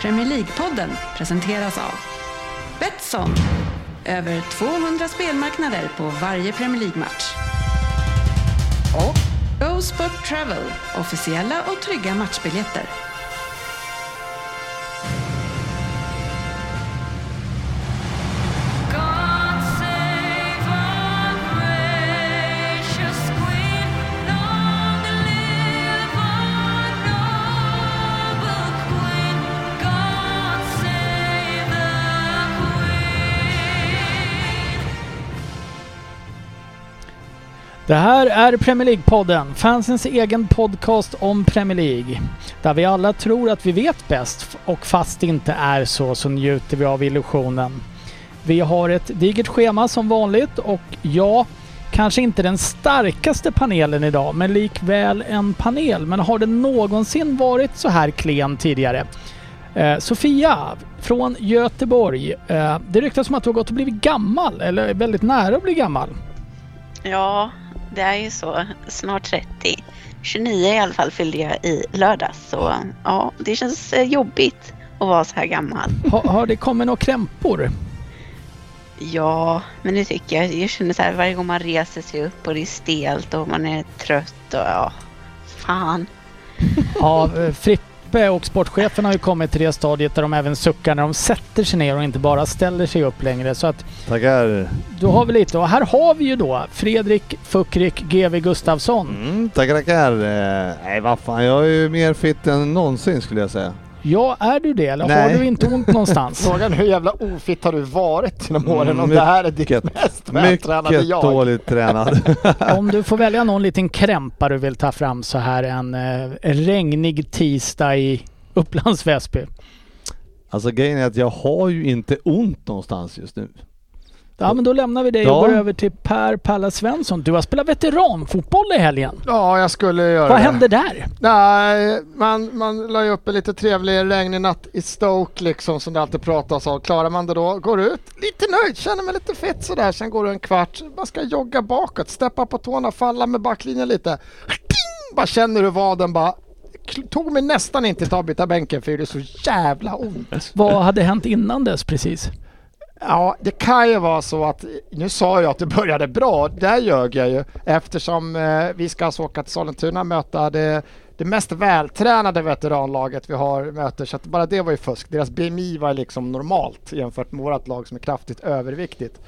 Premier League-podden presenteras av Betsson. Över 200 spelmarknader på varje Premier League-match. Och Go Sport Travel. Officiella och trygga matchbiljetter. Det här är Premier League-podden, fansens egen podcast om Premier League. Där vi alla tror att vi vet bäst och fast det inte är så så njuter vi av illusionen. Vi har ett digert schema som vanligt och ja, kanske inte den starkaste panelen idag, men likväl en panel. Men har det någonsin varit så här klen tidigare? Eh, Sofia från Göteborg. Eh, det ryktas om att du har gått och blivit gammal, eller är väldigt nära att bli gammal. Ja, det är ju så. Snart 30. 29 i alla fall fyllde jag i lördags. Så ja, det känns eh, jobbigt att vara så här gammal. Har, har det kommit några krämpor? Ja, men det tycker jag. Jag känner så här varje gång man reser sig upp och det är stelt och man är trött och ja, fan. Ja, eh, Frippe och sportchefen har ju kommit till det stadiet där de även suckar när de sätter sig ner och inte bara ställer sig upp längre. Så att Tackar. då har vi lite. Och här har vi ju då Fredrik Fuckrik GW Gustafsson. Mm, tackar, tackar. Eh, nej, vad fan, jag är ju mer fit än någonsin skulle jag säga. Ja, är du det eller har Nej. du inte ont någonstans? Frågan är hur jävla ofitt har du varit genom åren Mm, om det här är ditt mycket- mest vältränade Mycket jag? dåligt tränad. Om du får välja någon liten krämpa du vill ta fram så här en eh, regnig tisdag i Upplands Väsby. alltså grejen är att jag har ju inte ont någonstans just nu. Ja, men då lämnar vi dig Ja. och går över till Per Palla Svensson. Du har spelat veteranfotboll i helgen. Ja, jag skulle göra Vad det. hände där? Nej, man, man la ju upp en lite trevlig regnig natt i Stoke liksom som det alltid pratas om. Klarar man det då, går ut lite nöjd, känner mig lite fett sådär. Sen går det en kvart, man ska jogga bakåt, steppa på tårna, falla med backlinjen lite. Ting! Bara känner hur vaden bara tog mig nästan inte till avbytarbänken för det gjorde så jävla ont. Vad hade hänt innan dess precis? Ja, det kan ju vara så att, nu sa jag att det började bra, där ljög jag ju eftersom eh, vi ska alltså åka till Sollentuna och möta det, det mest vältränade veteranlaget vi har möter, så att bara det var ju fusk. Deras BMI var liksom normalt jämfört med vårt lag som är kraftigt överviktigt.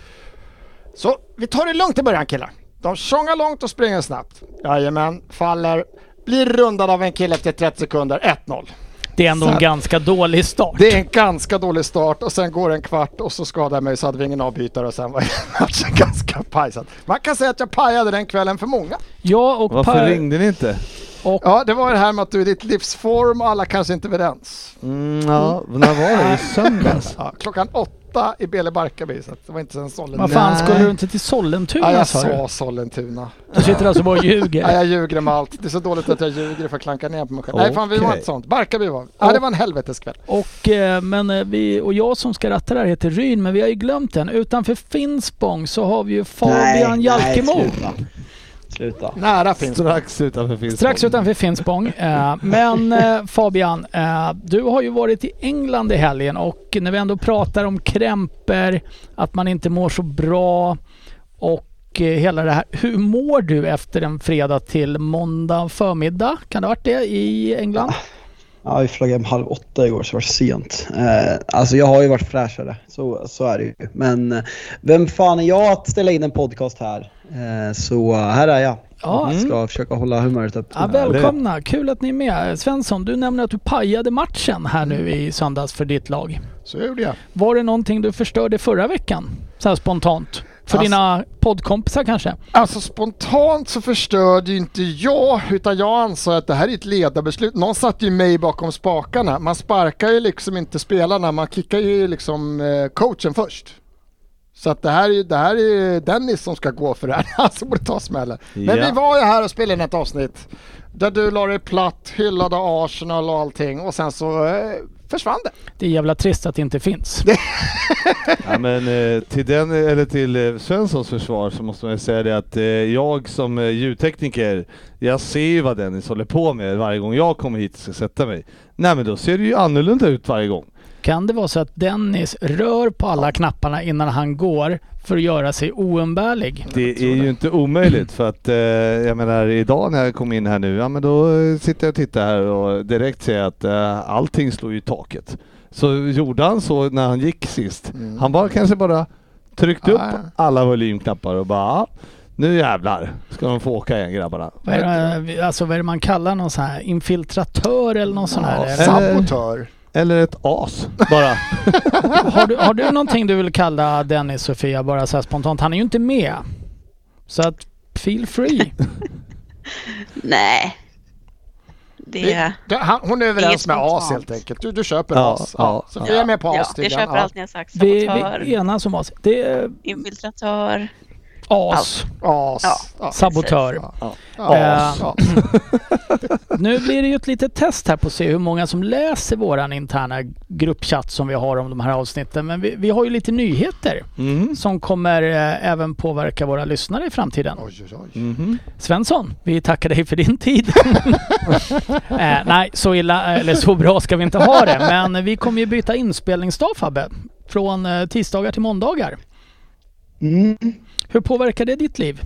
Så vi tar det lugnt i början killar. De tjongar långt och springer snabbt. Jajamän, faller, blir rundad av en kille efter 30 sekunder, 1-0. Det är ändå Så en ganska dålig start. Det är en ganska dålig start och sen går det en kvart och så skadade jag mig så hade vi ingen avbytare och sen var matchen ganska pajsad. Man kan säga att jag pajade den kvällen för många. Ja, och Varför Per, ringde ni inte? och Ja, det var det här med att du är i ditt livsform och alla kanske inte är överens. Mm, ja, när var det? I söndags? Ja, klockan åtta i Bele Barkarby så det var inte sen Sollentuna. vad fan skulle du inte till Sollentuna Ja, jag sa Sollentuna. Du sitter alltså bara och Ja, ljuger. jag ljuger om allt. Det är så dåligt att jag ljuger för att klanka ner på mig själv. Nej fan vi var inte sånt. Barkarby var Ja det var en helveteskväll. Och, eh, men eh, vi, och jag som ska ratta det här heter Ryn, men vi har ju glömt den. Utanför Finspång så har vi ju Fabian Jalkemo. Nej, sluta. Nära det. Strax utanför Finspång. Strax utanför Finspång. Eh, men eh, Fabian, eh, du har ju varit i England i helgen och när vi ändå pratar om krämper, att man inte mår så bra och hela det här. Hur mår du efter en fredag till måndag förmiddag? Kan det ha varit det i England? Ja, vi flög hem halv åtta igår så det var sent. Eh, alltså jag har ju varit fräschare, så, så är det ju. Men eh, vem fan är jag att ställa in en podcast här? Eh, så här är jag. Ja. Ska försöka hålla humöret uppe. Ja, välkomna! Kul att ni är med. Svensson, du nämner att du pajade matchen här nu i söndags för ditt lag. Så gjorde jag. Var det någonting du förstörde förra veckan? Så här spontant? För Alltså- dina poddkompisar kanske? Alltså spontant så förstörde ju inte jag, utan jag ansåg att det här är ett ledarbeslut. Någon satte ju mig bakom spakarna. Man sparkar ju liksom inte spelarna, man kickar ju liksom eh, coachen först. Så att det här, är- det här är Dennis som ska gå för det här, han som borde ta smällen. Men Ja. vi var ju här och spelade in ett avsnitt där du la dig platt, hyllade Arsenal och allting och sen så eh, försvann det. Det är jävla trist att det inte finns. Ja, men eh, till, den, eller till eh, Svenssons försvar så måste man ju säga det att eh, jag som ljudtekniker, jag ser ju vad Dennis håller på med varje gång jag kommer hit och ska sätta mig. Nej men då ser det ju annorlunda ut varje gång. Kan det vara så att Dennis rör på alla knapparna innan han går för att göra sig oumbärlig? Det är ju inte omöjligt för att eh, jag menar idag när jag kom in här nu, ja men då eh, sitter jag och tittar här och direkt ser jag att eh, allting slår ju i taket. Så gjorde han så när han gick sist. Mm. Han bara kanske bara tryckte upp Ja. alla volymknappar och bara "Ja, nu jävlar ska de få åka igen grabbarna. Vad är, det, alltså, vad är det man kallar någon sån här infiltratör eller någon sån här? Ja, eller? Sabotör. Eller ett as bara. Har du, har du någonting du vill kalla Dennis Sofia bara så här spontant? Han är ju inte med. Så att feel free. Nej. Det, Det, han, hon är överens med as helt enkelt. Du, du köper Ja, as. ja, Ja, så ja. vi är med på ja, as jag tydligen. köper Ja. allt ni har sagt. Vi, vi enas om oss. Det är infiltratör. As. As. Ja. Sabotör. Ja. Eh, Ja. Ja. Nu blir det ju ett litet test här på att se hur många som läser våran interna gruppchatt som vi har om de här avsnitten. Men vi, vi har ju lite nyheter Mm. som kommer eh, även påverka våra lyssnare i framtiden. Oj, oj, oj. Mhm. Svensson, vi tackar dig för din tid. eh, nej, så illa eller så bra ska vi inte ha det. Men vi kommer ju byta inspelningsdag Fabbe. Från eh, tisdagar till måndagar. Mm. Hur påverkar det ditt liv?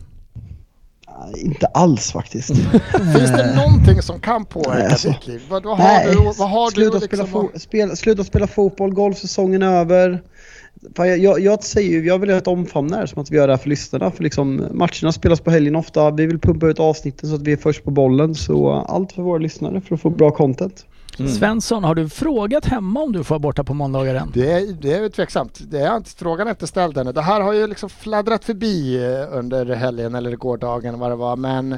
Inte alls faktiskt. Finns det någonting som kan påverka Nej, alltså. ditt liv? Vad, vad har Nej, du, vad har du sluta, spela liksom? fo- spela, sluta spela fotboll, golfsäsongen är över. Jag, jag, jag säger ju, jag vill att omfamna det som att vi gör det här för lyssnarna. För liksom, matcherna spelas på helgen ofta. Vi vill pumpa ut avsnitten så att vi är först på bollen. Så allt för våra lyssnare för att få bra content. Mm. Svensson, har du frågat hemma om du får vara borta på måndagar än? Det är, det är ju tveksamt. Det är inte, frågan är inte ställd ännu. Det här har ju liksom fladdrat förbi eh, under helgen eller gårdagen vad det var. Men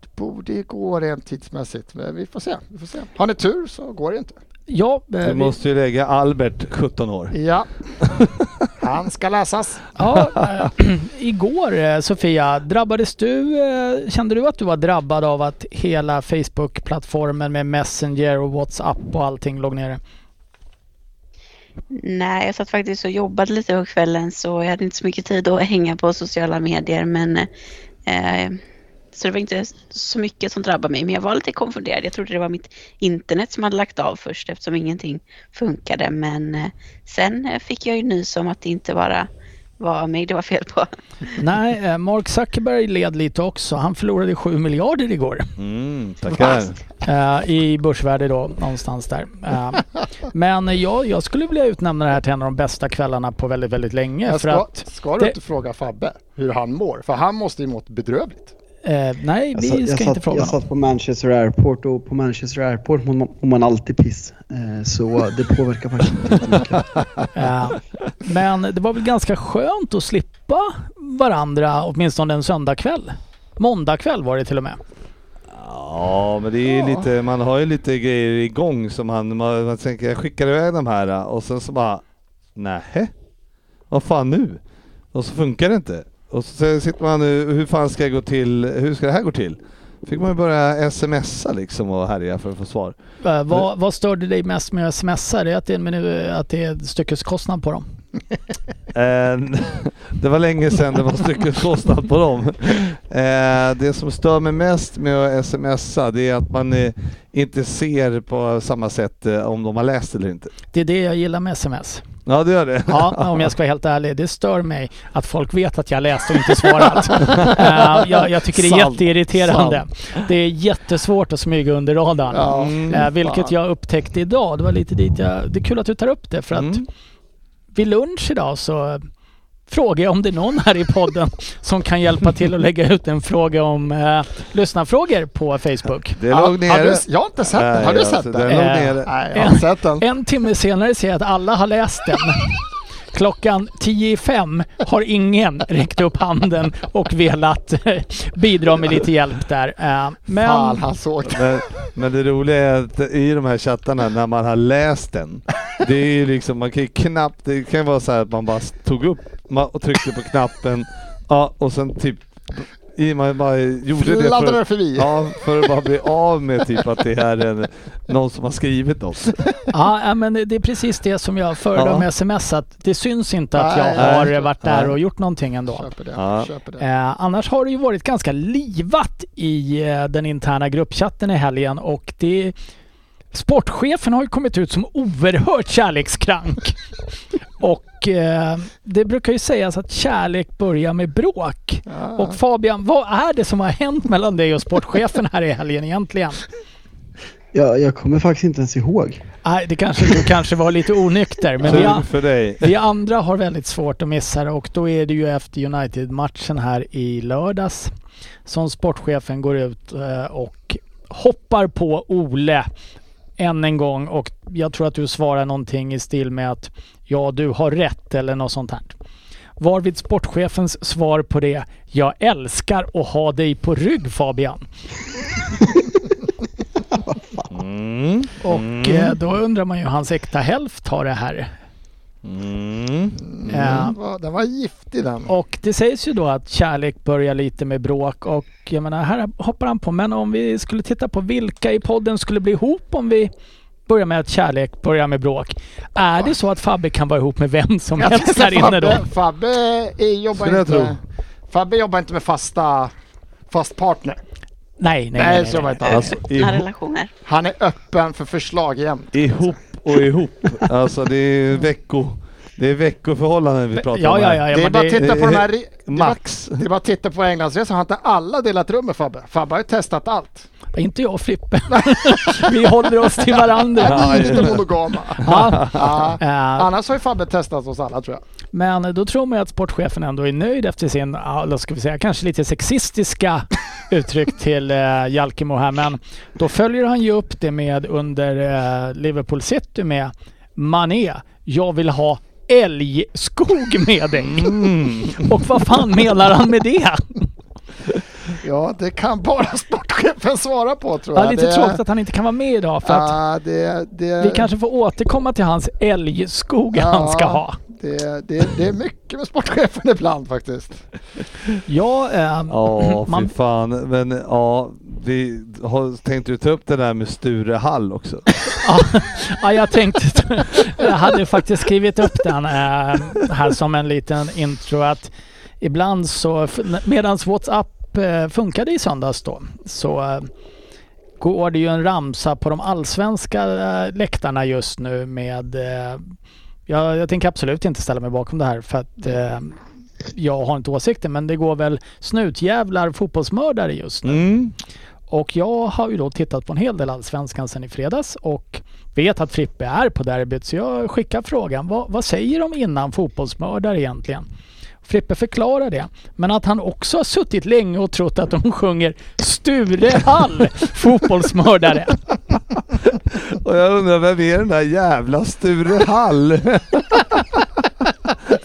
det borde gå rent tidsmässigt. Men vi får se. Vi får se. Har ni tur så går det inte. Ja, eh, Du vi, måste ju lägga Albert 17 år. Ja, han ska läsas. ja eh, igår eh, Sofia, drabbades du, kände du att du var drabbad av att hela Facebook-plattformen med Messenger och WhatsApp och allting låg nere? Nej, jag satt faktiskt och jobbade lite på kvällen så jag hade inte så mycket tid att hänga på sociala medier. Men, eh, så det var inte så mycket som drabbade mig. Men jag var lite konfunderad. Jag trodde det var mitt internet som hade lagt av först eftersom ingenting funkade. Men eh, sen eh, fick jag ju nys om att det inte bara var mig det var fel på. Nej, eh, Mark Zuckerberg led lite också. Han förlorade 7 miljarder igår. Mm, tackar. I börsvärde då, någonstans där. Men jag, jag skulle vilja utnämna det här till en av de bästa kvällarna på väldigt, väldigt länge. För ska, att, ska du det- inte fråga Fabbe hur han mår? För han måste ju mått bedrövligt. Eh, nej, Jag, vi jag, ska inte satt, fråga jag satt på Manchester Airport och på Manchester Airport mår man, mår man alltid piss. Eh, så det påverkar faktiskt inte jättemycket. Eh, men det var väl ganska skönt att slippa varandra åtminstone en söndagkväll. Måndagkväll var det till och med. Ja, men det är ju Ja. lite, man har ju lite grejer igång som man, man, man tänker jag skickar iväg de här och sen så bara Nähä? Vad fan nu? Och så funkar det inte. Och så sitter man nu, hur fan ska jag gå till, hur ska det här gå till? Fick man ju börja smsa liksom och härja för att få svar. Eh, vad, vad störde dig mest med att smsa? Det är att det är att det är styckeskostnad på dem. Eh, det var länge sedan det var styckeskostnad på dem. Eh, det som stör mig mest med att smsa det är att man eh, inte ser på samma sätt om de har läst eller inte. Det är det jag gillar med sms. Ja det gör det. Ja, om jag ska vara helt ärlig. Det stör mig att folk vet att jag läst och inte svarat. Eh, jag, jag tycker det är Sant. jätteirriterande. Det är jättesvårt att smyga under radarn. Ja, Mm. Eh, vilket jag upptäckte idag. Det var lite dit jag... Det är kul att du tar upp det för att Mm. vid lunch idag så frågar jag om det är någon här i podden som kan hjälpa till att lägga ut en fråga om eh, lyssnarfrågor på Facebook. Det låg har nere. du, jag har inte sett den. Har du sett alltså, den? Den låg Eh. Nej, jag har sett den. En timme senare ser jag att alla har läst den. Klockan 10 i fem har ingen räckt upp handen och velat eh, bidra med lite hjälp där. Eh, Men Fan, han såg. Men, men det roliga är att i de här chattarna när man har läst den, det är ju liksom, man kan ju knappt, det kan ju vara så här att man bara tog upp och tryckte på knappen, ja och sen typ I man bara gjorde det för, förbi. ja, för att bara bli av med typ att det här är en, någon som har skrivit något. Ja, men det är precis det som jag föredrar Ja. med sms, att det syns inte att Nej, jag har nej. varit där Nej. och gjort någonting ändå. Köper det. Ja. Köper det. Eh, annars har det ju varit ganska livat i eh, den interna gruppchatten i helgen och det Sportchefen har ju kommit ut som oerhört kärlekskrank. Och eh, det brukar ju sägas att kärlek börjar med bråk. Ja. Och Fabian, vad är det som har hänt mellan dig och sportchefen här i helgen egentligen? Jag, jag kommer faktiskt inte ens ihåg. Nej, det kanske, du kanske var lite onykter, men vi, för dig. vi andra har väldigt svårt att missa det och då är det ju efter United-matchen här i lördags som sportchefen går ut eh, och hoppar på Ole än en gång och jag tror att du svarar någonting i stil med att ja, du har rätt eller något sånt här. Varvid sportchefens svar på det, jag älskar att ha dig på rygg Fabian. Mm. Och Mm. eh, då undrar man ju hans äkta hälft har det här. Mm. Ja. Den, var, den var giftig den. Och det sägs ju då att kärlek börjar lite med bråk och jag menar här hoppar han på. Men om vi skulle titta på vilka i podden skulle bli ihop om vi börjar med att kärlek börjar med bråk. Är det så att Fabbe kan vara ihop med vem som Jag helst här inne då? Fabbe, jobbar Skulle inte... Fabbe jobbar inte med fasta, fast partner. Nej, nej, Nej, nej. så var nej, inte nej. Alltså, Öppna ihop, relationer. Han är öppen för förslag jämt. ihop och ihop. Alltså det är vecko... Det är veckoförhållanden vi pratar Ja, om ja, här. ja. ja det är bara att titta på de här... Max. det är bara att titta på Englandsresan. Har inte alla delat rum med Fabbe? Fabbe har ju testat allt. inte jag och Frippe. vi håller oss till varandra. Ja, Lite monogama. Ja. Ja. Annars har ju Fabbe testat oss alla tror jag. Men då tror man ju att sportchefen ändå är nöjd efter sin, då ska vi säga, kanske lite sexistiska uttryck till eh, Jalkemo här. Men då följer han ju upp det med under eh, Liverpool City med Mané. Jag vill ha älgskog med dig. Mm. Och vad fan menar han med det? Ja, det kan bara sportchefen svara på tror Ja, jag. lite det, tråkigt att han inte kan vara med idag för att Ja, det, det, vi kanske får återkomma till hans älgskog han ska Ja. ha. det, det, det är mycket med sportchefen ibland faktiskt. Ja, eh, Ja, fy Man- fan. Men ja, vi har, tänkte du ta upp det där med Sture Hall också? Ja, jag tänkte... Jag hade faktiskt skrivit upp den eh, här som en liten intro att ibland så, medans WhatsApp eh, funkade i söndags då, så eh, går det ju en ramsa på de allsvenska läktarna just nu med... Jag, jag tänker absolut inte ställa mig bakom det här för att jag har inte åsikter men det går väl snutjävlar fotbollsmördare just nu. Mm. Och jag har ju då tittat på en hel del Allsvenskan sen i fredags och vet att Frippe är på derbyt så jag skickar frågan vad, vad säger de innan fotbollsmördare egentligen? Frippe förklarar det. Men att han också har suttit länge och trott att de sjunger Sture Hall, fotbollsmördare. Och jag undrar, vem är den där jävla Sture Hall?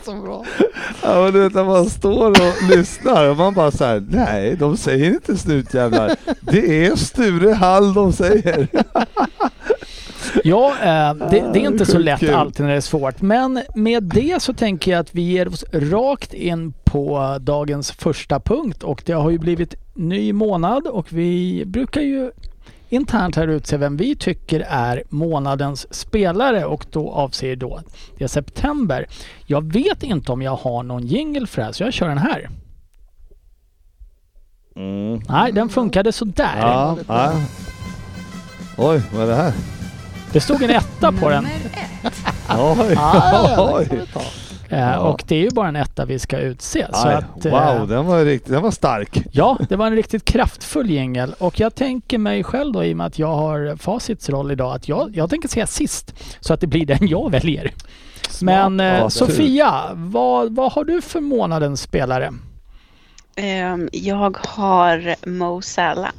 Så bra. Ja men du vet när man står och lyssnar och man bara så här, nej de säger inte snutjävlar. Det är Sture Hall de säger. Ja, eh, det, det är inte så lätt alltid när det är svårt. Men med det så tänker jag att vi ger oss rakt in på dagens första punkt och det har ju blivit ny månad och vi brukar ju internt här utse vem vi tycker är månadens spelare och då avser då det är september. Jag vet inte om jag har någon jingle för det här så jag kör den här. Mm. Nej, den funkade sådär. Ja, ja. Oj, vad är det här? Det stod en etta på den. Nummer ett. Oj, Ah, oj. Eh, Ja. Och det är ju bara en etta vi ska utse. Så att, eh, wow, den var, riktigt, den var stark. Ja, det var en riktigt kraftfull jingel och jag tänker mig själv då i och med att jag har Facits roll idag att jag, jag tänker säga sist så att det blir den jag väljer. Men eh, Ja, Sofia, vad, vad har du för månadens spelare? Ehm, Jag har Mo Salah.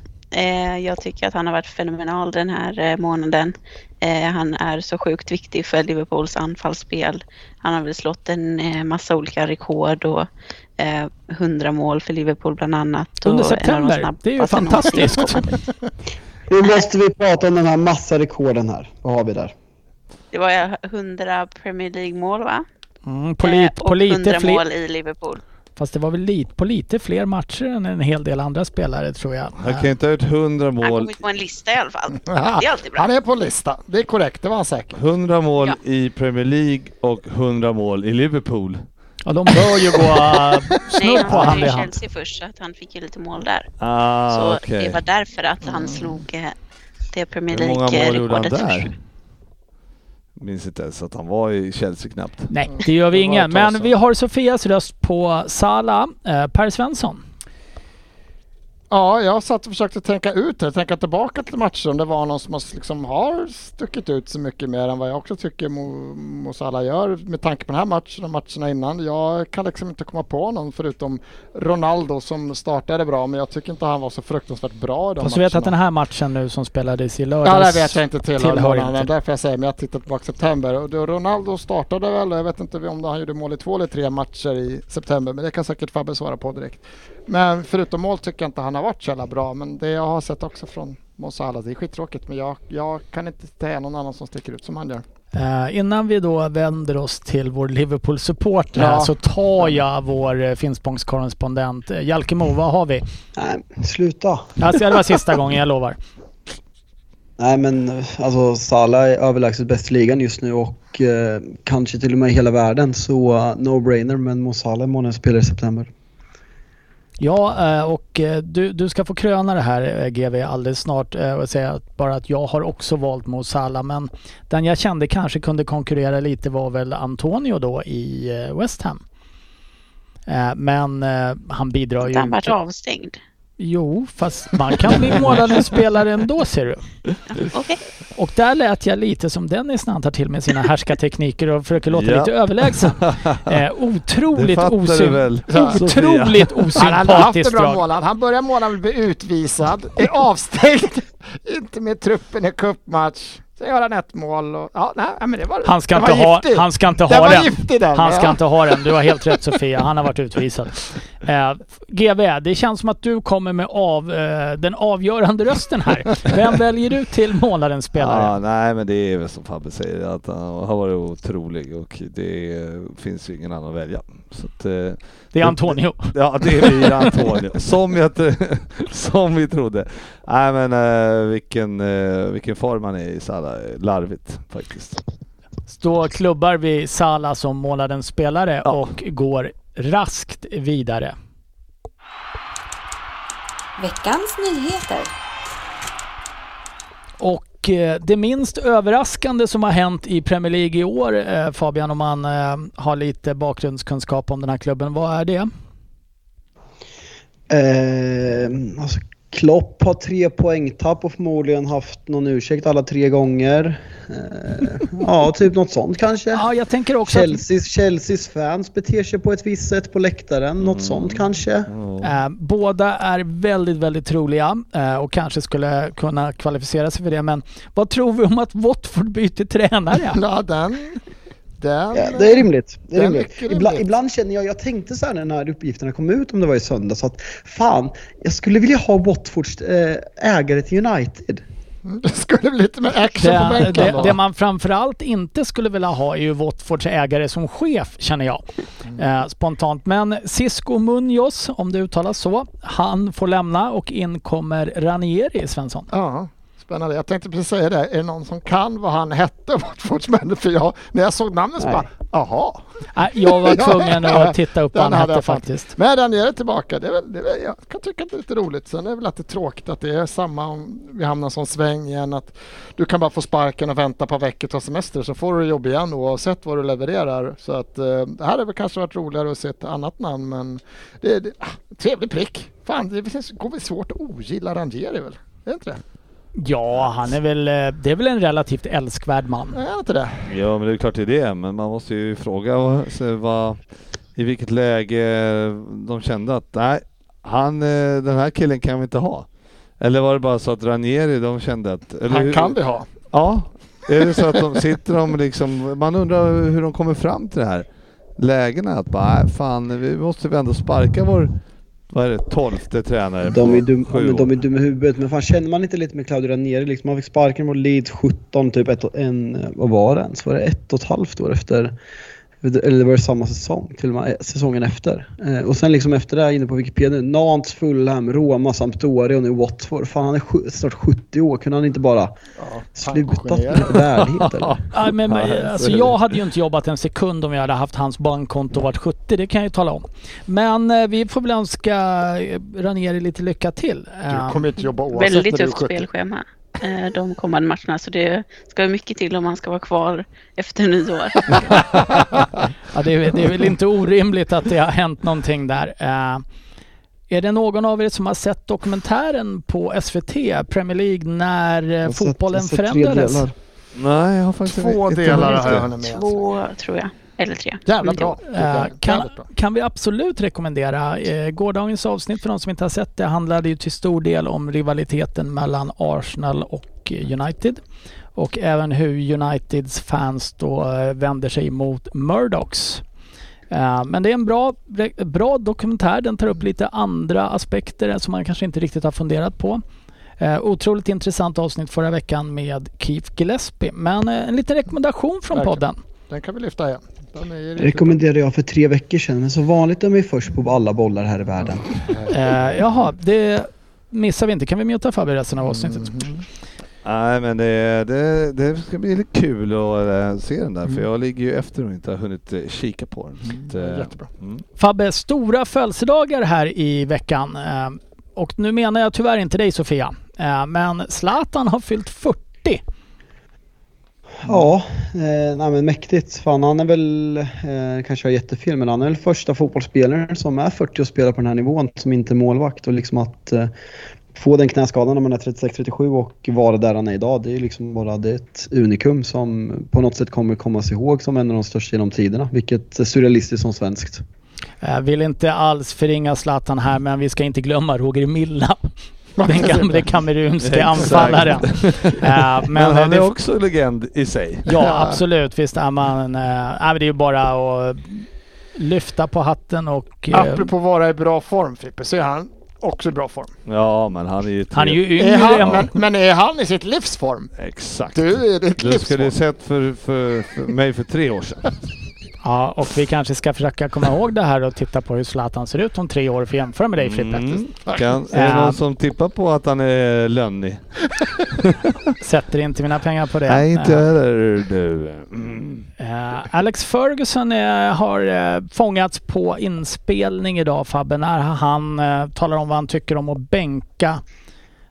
Jag tycker att han har varit fenomenal den här månaden. Eh, Han är så sjukt viktig för Liverpools anfallsspel. Han har väl slått en eh, massa olika rekord och eh, 100 mål för Liverpool bland annat. Under av de september. Det är ju fantastiskt. Nu måste vi prata om den här massa rekorden här. Vad har vi där? Det var ju 100 Premier League-mål va? Mm, på, Eh, på, och lite 100 fler, mål i Liverpool. Fast det var väl lite, på lite fler matcher än en hel del andra spelare tror jag. Han kan ju inte ha gjort 100 Han mål, kommer på en lista i alla fall. Ja, Det är alltid bra. Han är på en lista. Det är korrekt, det var han säkert. 100 mål Ja. i Premier League och 100 mål i Liverpool. Ja, de bör ju gå Nej, snudd han på hand i hand. Chelsea först så att han fick ju lite mål där. Ah, så okej. det var därför att han slog eh, det Premier Hur många mål gjorde han League-rekordet först. där? Minns inte ens att han var i Chelsea knappt. Nej, det gör vi ingen. Men vi har Sofias röst på Sala. Eh, per Svensson. Ja, jag satt och försökte tänka ut det, tänka tillbaka till matcher om det var någon som liksom har stuckit ut så mycket mer än vad jag också tycker Mo, Mo Salah gör med tanke på den här matchen och matcherna innan. Jag kan liksom inte komma på någon förutom Ronaldo som startade bra men jag tycker inte han var så fruktansvärt bra i de Fast du vet att matcherna. den här matchen nu som spelades i Ja, lördags. det vet jag inte tillhör tillhör någon annan. Därför jag säger, men jag tittar tillbaka september. Och då Ronaldo startade väl, jag vet inte om han gjorde mål i två eller tre matcher i september, men det kan säkert Fabbe svara på direkt. Men förutom mål tycker jag inte han har varit så jävla bra, men det jag har sett också från Mo Salah, det är skittråkigt, men jag, jag kan inte säga någon annan som sticker ut som han gör. Eh, innan vi då vänder oss till vår Liverpool-supporter Ja. så tar jag vår uh, Finspångskorrespondent. Uh, Jalkemo, vad har vi? Nej, sluta. Alltså, det var sista gången, jag lovar. Nej men alltså Salah är överlägset bäst i ligan just nu och eh, kanske till och med i hela världen. Så uh, no-brainer men Mo Salah är månadens spelare i september. Ja, eh, och eh, du, du ska få kröna det här eh, GV alldeles snart och säga att bara att jag har också valt Mo Salah men den jag kände kanske kunde konkurrera lite var väl Antonio då i West Ham. Men han bidrar ju Han vart avstängd. Jo, fast man kan bli målande spelare ändå ser du. Okej. Och där lät jag lite som Dennis när han tar till med sina härskartekniker och försöker låta Ja. lite överlägsen. Eh, otroligt, väl, otroligt Han hade haft en osympatiskt bra drag. mål. Han börjar måla och bli utvisad, är avstängd, inte med truppen i cupmatch. Sen gör han ett mål och ja, nej, men det var Han ska inte var ha, giftigt. han ska inte Den ha den. giftig den. Han ska ja. inte ha den. Du har helt rätt Sofia. Han har varit utvisad. Eh, GV, det känns som att du kommer med av, eh, den avgörande rösten här. Vem väljer du till månadens spelare? Ja, nej men det är väl som Fabbe säger att han har varit otrolig och det finns ju ingen annan att välja. Så att, eh, Det är Antonio. Ja det blir Antonio. som, jag, som vi trodde. Nej men eh, vilken, eh, vilken form han är i Salah. Larvigt faktiskt. Då klubbar vi Salah som månadens spelare Ja. och går raskt vidare. Veckans nyheter. Och eh, det minst överraskande som har hänt i Premier League i år, eh, Fabian, om man eh, har lite bakgrundskunskap om den här klubben, vad är det? Eh, alltså Klopp har tre poängtapp och förmodligen haft någon ursäkt alla tre gånger. Eh, ja, typ något sånt kanske. Ja, jag tänker också att Chelseas, Chelseas fans beter sig på ett visst sätt på läktaren. Något sånt kanske. Eh, båda är väldigt, väldigt troliga eh, och kanske skulle kunna kvalificera sig för det. Men vad tror vi om att Watford byter tränare? Ja, den... Den... Ja, det är rimligt. Det är rimligt. Ibland, rimligt. ibland känner jag, jag tänkte så här när den här uppgifterna kom ut om det var i söndags att fan, jag skulle vilja ha Watfords eh, ägare till United. Det skulle bli lite mer action på Det, bänken det, då. det man framförallt inte skulle vilja ha är ju Watfords ägare som chef, känner jag. Eh, spontant. Men Cisco Munoz, om det uttalas så, han får lämna och in kommer Ranieri, Svensson. Ja, spännande. Jag tänkte precis säga det. Är det någon som kan vad han hette, Watfords människa? För jag, när jag såg namnet så bara, jaha. Jag var tvungen att titta upp vad han hette faktiskt. Men den är tillbaka. Det är väl, det är, väl- jag kan tycka att det är lite roligt. Sen är det väl alltid tråkigt att det är samma om vi hamnar sån sväng igen. Att du kan bara få sparken och vänta på veckor ta semester så får du jobb igen oavsett vad du levererar. Så att eh, det här hade väl kanske varit roligare att se ett annat namn men det är ah, trevlig prick. Fan, det går väl svårt att ogilla Ranieri väl? Är det inte det? Ja, han är väl, eh, det är väl en relativt älskvärd man. Är det inte det? Ja men det är klart det är det, men man måste ju fråga och se vad, i vilket läge de kände att nej, han, eh, den här killen kan vi inte ha. Eller var det bara så att Ranieri, de kände att... Eller Han hur- kan vi ha. Ja, är det så att de sitter de liksom, man undrar hur de kommer fram till det här lägena att bara, nej fan, vi måste väl ändå sparka vår, vad är det, tolfte tränare De är, dum, sju men de är dumma i huvudet. Men fan känner man inte lite med Claudio Ranieri? Liksom, han fick sparken mot Leeds 17, typ ett, och- en, vad var det ens? Var det ett och ett halvt år efter Eller det var det samma säsong, till och med eh, säsongen efter. Eh, och sen liksom efter det, här inne på Wikipedia, Nantes, Fulham, Roma, Sampdoria och nu Watford. Fan han är sju, snart 70 år, kunde han inte bara slutat med lite värdighet eller? Ja, men, Ja, men, alltså, jag hade ju inte jobbat en sekund om jag hade haft hans bankkonto och varit 70, det kan jag ju tala om. Men eh, vi får väl önska eh, Ranieri lite lycka till. Eh, Du kommer inte jobba oavsett Väldigt tufft 70. spelschema eh, de kommande matcherna. Så det ska vara mycket till om man ska vara kvar efter nyår. ja, det, är, det är väl inte orimligt att det har hänt någonting där. Eh, är det någon av er som har sett dokumentären på SVT, Premier League, när eh, fotbollen sett förändrades? Nej, jag har faktiskt Två inte delar har jag med. Två tror jag, eller tre. Jävla Mm. bra. Eh, kan, kan vi absolut rekommendera. Eh, gårdagens avsnitt för de som inte har sett det handlade ju till stor del om rivaliteten mellan Arsenal och eh, United. Och även hur Uniteds fans då eh, vänder sig mot Murdochs. Men det är en bra, bra dokumentär. Den tar upp lite andra aspekter som man kanske inte riktigt har funderat på. Otroligt intressant avsnitt förra veckan med Keith Gillespie. Men en liten rekommendation från Verkligen. podden. Den kan vi lyfta igen. Det rekommenderade jag för tre veckor sedan, men som vanligt är ju först på alla bollar här i världen. Eh, jaha, det missar vi inte. Kan vi muta Fabbe resten av avsnittet? Mhm. Nej men det, det, det ska bli lite kul att eh, se den där för Mm. jag ligger ju efter och inte har hunnit eh, kika på den. Så att, eh, Jättebra. Mm. Fabbe, stora födelsedagar här i veckan. Och nu menar jag tyvärr inte dig Sofia. Men Zlatan har fyllt 40. Ja, eh, nej men mäktigt. Fan, han är väl, eh, kanske har jättefel, men han är väl första fotbollsspelaren som är 40 och spelar på den här nivån som inte är målvakt. Och liksom att eh, få den knäskadan när man är 36-37 och vara där han är idag, det är liksom bara det är ett unikum som på något sätt kommer kommas ihåg som en av de största genom tiderna. Vilket är surrealistiskt som svenskt. Jag vill inte alls förringa Zlatan här, men vi ska inte glömma Roger Milla. Den gamle kamerunske anfallaren. Eh, men Men han det- är också legend i sig. Ja, absolut. Visst är man... Eh, nej, men det är ju bara att lyfta på hatten och... eh, Apropå vara i bra form Frippe, så är han också i bra form. Ja men han är ju... han är ju Är yngre han, än... men, men är han i sitt livsform? Exakt. Du är i ditt Du skulle livsform. sett för, för, för mig för tre år sedan. Ja, och vi kanske ska försöka komma ihåg det här och titta på hur Zlatan ser ut om tre år för att jämföra med dig Frippe. Mm. Kan, är det någon som tippar på att han är lönnig? Sätter inte mina pengar på det. Nej inte Eh, heller du. Mm. Alex Ferguson har eh, fångats på inspelning idag Fabbe, när han eh, talar om vad han tycker om att bänka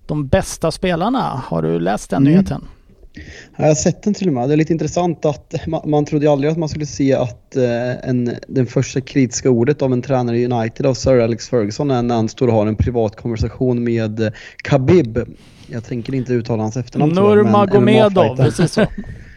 de bästa spelarna. Har du läst den Mm. nyheten? Ja, Jag har sett den till och med. Det är lite intressant att man, man trodde aldrig att man skulle se att eh, en, den första kritiska ordet av en tränare i United av Sir Alex Ferguson är när han står och har en privat konversation med eh, Khabib. Jag tänker inte uttala hans efternamn Nurmagomedov. Precis så.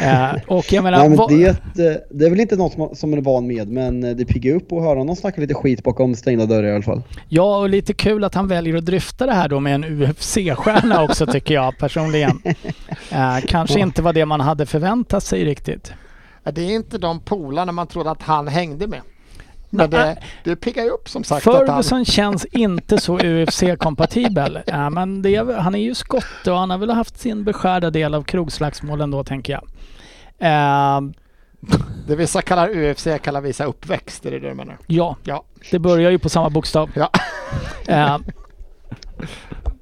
eh, och jag menar... Nej, men det, eh, det är väl inte något som, man är van med, men eh, det piggar upp att höra honom snacka lite skit bakom stängda dörrar i alla fall. Ja, och lite kul att han väljer att dryfta det här då med en UFC-stjärna också tycker jag personligen. Eh, kanske inte var det man hade förväntat sig riktigt. Det är inte de polarna man trodde att han hängde med. Men det, det piggar ju upp som sagt. Att han, Ferguson känns inte så UFC-kompatibel. Eh, men det är, han är ju skotte och han har väl haft sin beskärda del av krogslagsmålen då tänker jag. Eh, det vissa kallar UFC kallar vissa uppväxt. Är det det du menar? ja, Ja. det börjar ju på samma bokstav. Ja. Eh,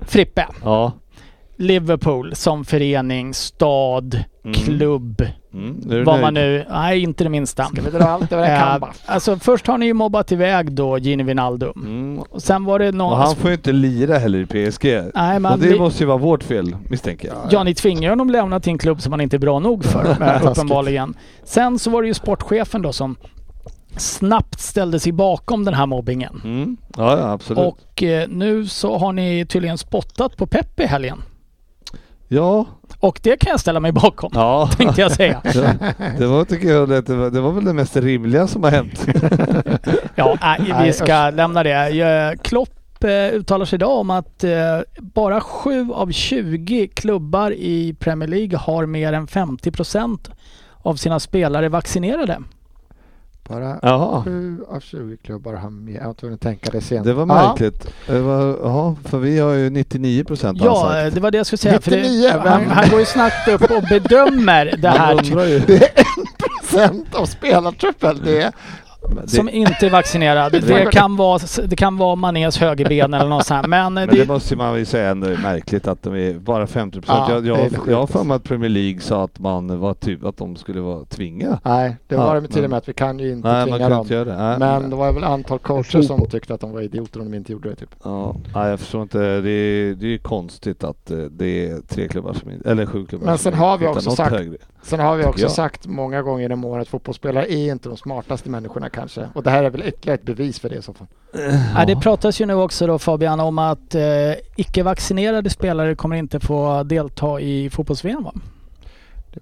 Frippe, Ja. Liverpool som förening, stad, Mm. klubb. Mm. Vad man nu... Nej, inte det minsta. Ska vi dra allt över en Eh, kam bara? alltså först har ni ju mobbat iväg då Gini Wijnaldum. Mm. Och sen var det någon... Och han får ju inte lira heller i PSG. Nej, men och det vi- måste ju vara vårt fel misstänker jag. Ja, ni tvingar honom lämna till en klubb som han inte är bra nog för, eh, uppenbarligen. Sen så var det ju sportchefen då som snabbt ställde sig bakom den här mobbingen. Mm. Ja, ja absolut. Och eh, nu så har ni tydligen spottat på Pep i helgen. Ja, Och det kan jag ställa mig bakom, ja. tänkte jag säga. det, var tycker jag det, det, var, väl det mest rimliga som har hänt. Ja, nej, vi ska lämna det. Eh, Klopp eh, uttalar sig idag om att eh, bara 7 av 20 klubbar i Premier League har mer än 50 procent av sina spelare vaccinerade. Bara Jaha. 7 av 20 klubbar har med. Jag var tvungen att tänka det sent. Det var märkligt. Det var, jaha, för vi har ju 99 procent Ja, eh, det var det jag skulle säga. För 99, det, han, han går ju snabbt upp och bedömer det här. Man undrar ju. procent av spelartruppen. Det är, Som inte är vaccinerad. Det kan vara, det kan vara Manés högerben eller något sånt här. Men, Men det, det måste man ju säga ändå är märkligt att de är bara 50 procent. Ja, jag, det har för mig att Premier League sa att man var typ att de skulle vara tvinga. nej, det Ja, var det till men- och med att vi kan ju inte Nej, man tvinga kan dem. inte göra det. Nej, Men det var väl antal coacher som tyckte att de var idioter om de inte gjorde det. Typ. Ja, nej, jag förstår inte. Det är, det är ju konstigt att eh, det är tre klubbar som inte, eller sju klubbar Men sen har vi också sagt- högre. Sen har vi också jag. sagt många gånger genom året att fotbollsspelare är inte de smartaste människorna kanske. Och det här är väl ytterligare ett bevis för det i så fall. ja, det pratas ju nu också då Fabian om att eh, icke-vaccinerade spelare kommer inte få delta i fotbolls-VM va?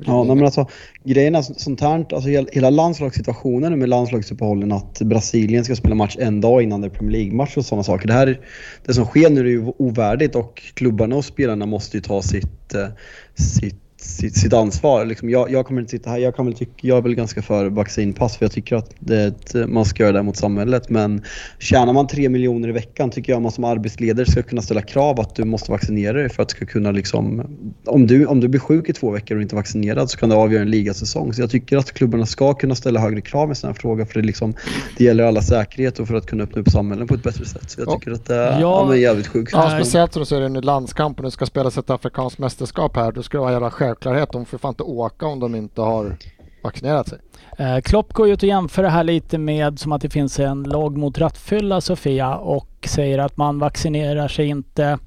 Ja, men alltså grejen är så- sånt här, alltså hela- hela landslagssituationen med landslagsuppehållen att Brasilien ska spela match en dag innan det är Premier League-match och sådana saker. Det här, det som sker nu är ju ovärdigt och klubbarna och spelarna måste ju ta sitt, eh, sitt Sitt, sitt ansvar. Liksom jag, jag kommer inte sitta här. Jag, kan väl tycka, jag är väl ganska för vaccinpass för jag tycker att det, man ska göra det mot samhället. Men tjänar man 3 miljoner i veckan tycker jag man som arbetsledare ska kunna ställa krav att du måste vaccinera dig för att ska kunna liksom... Om du, om du blir sjuk i två veckor och inte vaccinerad så kan det avgöra en ligasäsong. Så jag tycker att klubbarna ska kunna ställa högre krav i sådana här frågor för det, liksom, det gäller alla säkerhet och för att kunna öppna upp samhällen på ett bättre sätt. Så jag Ja. tycker att det är Ja. ja, men jävligt sjukt. Ja, speciellt så är det nu landskamp och det ska spelas ett afrikanskt mästerskap här. Då ska det vara en jävla självklarhet. De får fan inte åka om de inte har vaccinerat sig. Eh, Klopp går ju ut och jämför det här lite med som att det finns en lag mot rattfylla Sofia och säger att man vaccinerar sig inte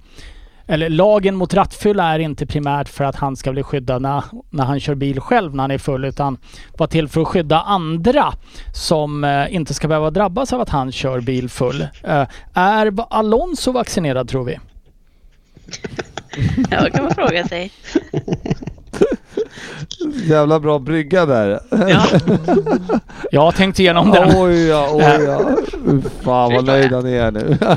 eller lagen mot rattfylla är inte primärt för att han ska bli skyddad när, när han kör bil själv när han är full utan var till för att skydda andra som eh, inte ska behöva drabbas av att han kör bil full. Eh, är Alonso vaccinerad tror vi? Ja, kan man fråga sig. Jävla bra brygga där. Ja, Jag har tänkt igenom den. oj ja, oj ja. Fan vad nöjd han är nu.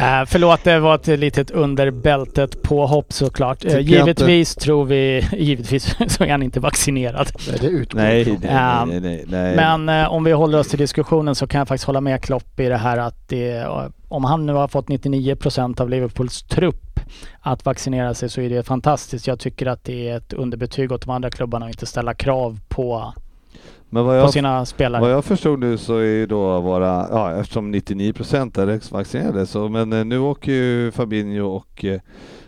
Eh, förlåt, det var ett litet under bältet påhopp såklart. Eh, Tycker givetvis tror vi, givetvis så är han inte vaccinerad. Nej, det utgår nej, nej, Ja. nej, nej, nej. Men eh, om vi håller oss till diskussionen så kan jag faktiskt hålla med Klopp i det här att det, eh, om han nu har fått 99% av Liverpools trupp att vaccinera sig så är det fantastiskt. Jag tycker att det är ett underbetyg åt de andra klubbarna att inte ställa krav på, Men vad jag, sina spelare. vad jag förstod nu så är ju då våra, ja eftersom 99% är vaccinerade så, men eh, nu åker ju Fabinho och eh,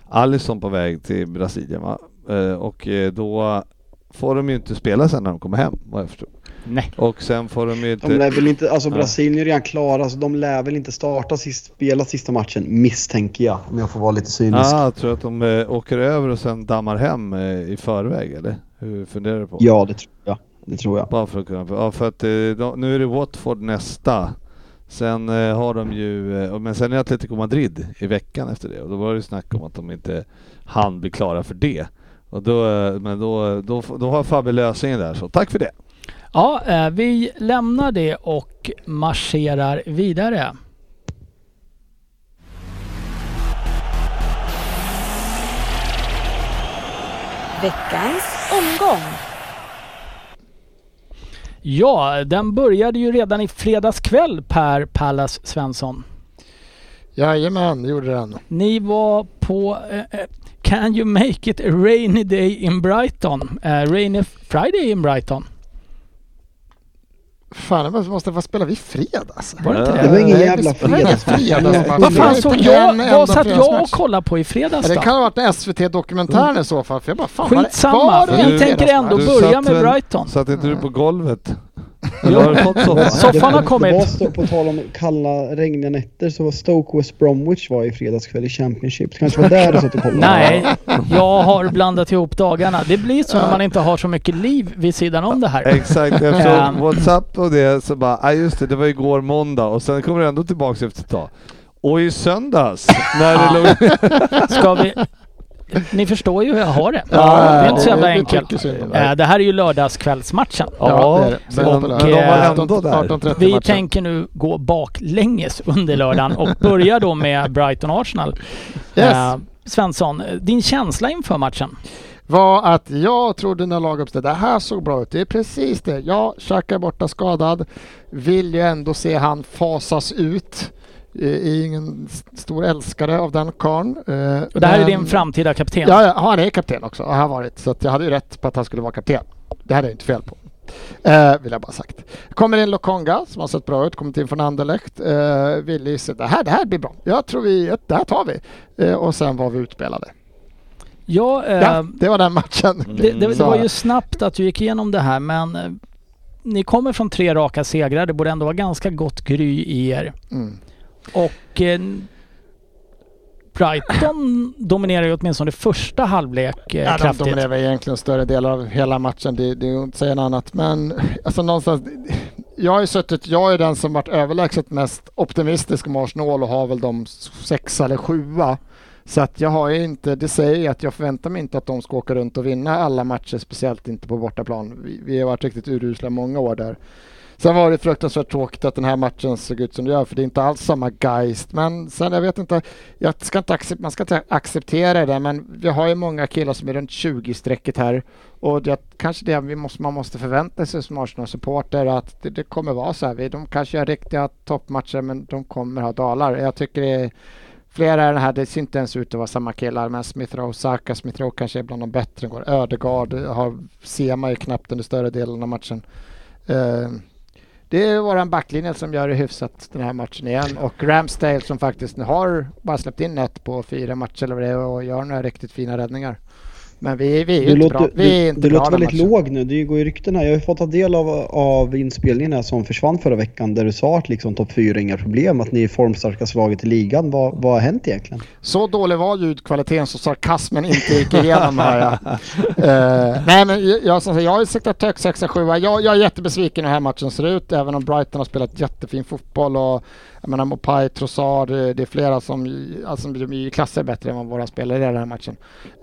Alisson på väg till Brasilien va? Eh, och då får de ju inte spela sen när de kommer hem vad jag förstod. Nej. Och sen får de ju inte... De lär väl inte, alltså Ja. Brasilien är redan klara, så de lär väl inte starta sist, spela sista matchen, misstänker jag. Om jag får vara lite cynisk. Ah, jag tror att de eh, åker över och sen dammar hem eh, i förväg eller? Hur funderar du på? Ja, det tror jag. Det tror jag. Bara för att kunna... Ja, för att eh, de, nu är det Watford nästa. Sen har de ju... Men sen är Atletico Madrid i veckan efter det. Och då var det ju snack om att de inte hann bli klara för det. Och då, men då, då, då har Fabbe lösningen där, så tack för det. Ja, eh, vi lämnar det och marscherar vidare. Veckans omgång. Ja, den började ju redan i fredags kväll Per Pallas Svensson. Jajamän, det gjorde den. Ni var på eh, eh, Can you make it a rainy day in Brighton? Eh, rainy Friday in Brighton. Fan, det måste vara spela vi fredags? Var det inte. Det det? var ingen Nej, jävla fredagsmatch. fredagsmatch. Vad fan såg jag? en Vad satt jag och kollade på i fredags Ja, det då? kan ha varit en SVT-dokumentären i så fall. För jag bara, fan, Skitsamma, vi tänker ändå börja med Brighton. Satt inte du på golvet? Du soffan? Soffan har kommit. Det var stå, på tal om kalla, regniga nätter så var Stoke West Bromwich var i fredagskväll i Championship. Det kanske var där du satt och kollade? Nej, jag har blandat ihop dagarna. Det blir så när man inte har så mycket liv vid sidan om det här. Exakt, Ja. såg Whatsapp och det så bara, ah just det, det var igår måndag och sen kommer det ändå tillbaks efter ett tag. Och i söndags, när det låg... Ska vi... Ni förstår ju hur jag har det. Ja, det är inte så jävla enkelt. Eh, Det här är ju lördagskvällsmatchen. Ja, det är det. men, de var eh, ändå där. 18.30 Vi tänker nu gå baklänges under lördagen och börja då med Brighton-Arsenal. Yes. Eh, Svensson, din känsla inför matchen? var att jag trodde när laguppstället, det här såg bra ut. Det är precis det. Jag Xhaka är borta skadad. Vill ju ändå se han fasas ut. Eh, Är ingen stor älskare av den karln. Eh, Och det här är men- din framtida kapten. Ja, han är kapten också och har varit. Så att jag hade ju rätt på att han skulle vara kapten. Det hade jag inte fel på. Eh, vill jag bara sagt. Kommer in Lokonga som har sett bra ut, kommit in från Anderlecht. Eh, ville se det här, det här blir bra. Jag tror vi, det här tar vi. Eh, och sen var vi utspelade. Ja, eh, Ja, det var den matchen. det, det, det var ju snabbt att du gick igenom det här men eh, ni kommer från tre raka segrar. Det borde ändå vara ganska gott gry i er. Mm. Och eh, Brighton dominerar ju åtminstone första halvlek eh, Ja, de kraftigt. dominerar egentligen större delar av hela matchen. Det, det är ju inte säga något annat. Men alltså någonstans. Jag har ju suttit, jag är den som varit överlägset mest optimistisk om Arsenal och har väl de sex eller sjua. Så att jag har ju inte, det säger att jag förväntar mig inte att de ska åka runt och vinna alla matcher, speciellt inte på bortaplan. Vi, vi har varit riktigt urusla många år där. Sen var det fruktansvärt tråkigt att den här matchen såg ut som det gör, för det är inte alls samma geist. Men sen, jag vet inte, jag ska inte accept, man ska inte acceptera det, men vi har ju många killar som är runt 20-strecket här. Och det, kanske det vi måste, man måste förvänta sig som Arsenal-supporter, att det, det kommer vara så här. Vi- De kanske gör riktiga toppmatcher, men de kommer ha dalar. Jag tycker det är flera av den här, det ser inte ens ut att vara samma killar, men Smith Rowe, Saka, Smith Rowe kanske är bland de bättre. Ödegaard har, ser man ju knappt under större delen av matchen. Uh, det är våran backlinje som gör det hyfsat den här matchen igen och Ramsdale som faktiskt nu har bara släppt in ett på fyra matcher eller vad det är och gör några riktigt fina räddningar. Men vi, vi är ju inte låter, bra. Vi är inte du låter väldigt låg nu. Det går ju rykten här. Jag har ju fått ta del av, av inspelningen här som försvann förra veckan där du sa att liksom topp fyra är inga problem, att ni är formstarkaste laget i ligan. Vad, vad har hänt egentligen? Så dålig var ljudkvaliteten så sarkasmen inte gick igenom här. uh, nej men jag, som sagt, jag har ju siktat högt 6 7 jag, jag är jättebesviken hur den här matchen ser ut även om Brighton har spelat jättefin fotboll och jag menar Mopai, Trossard, det, är flera som alltså, de är ju klasser bättre än vad våra spelare är i den här matchen.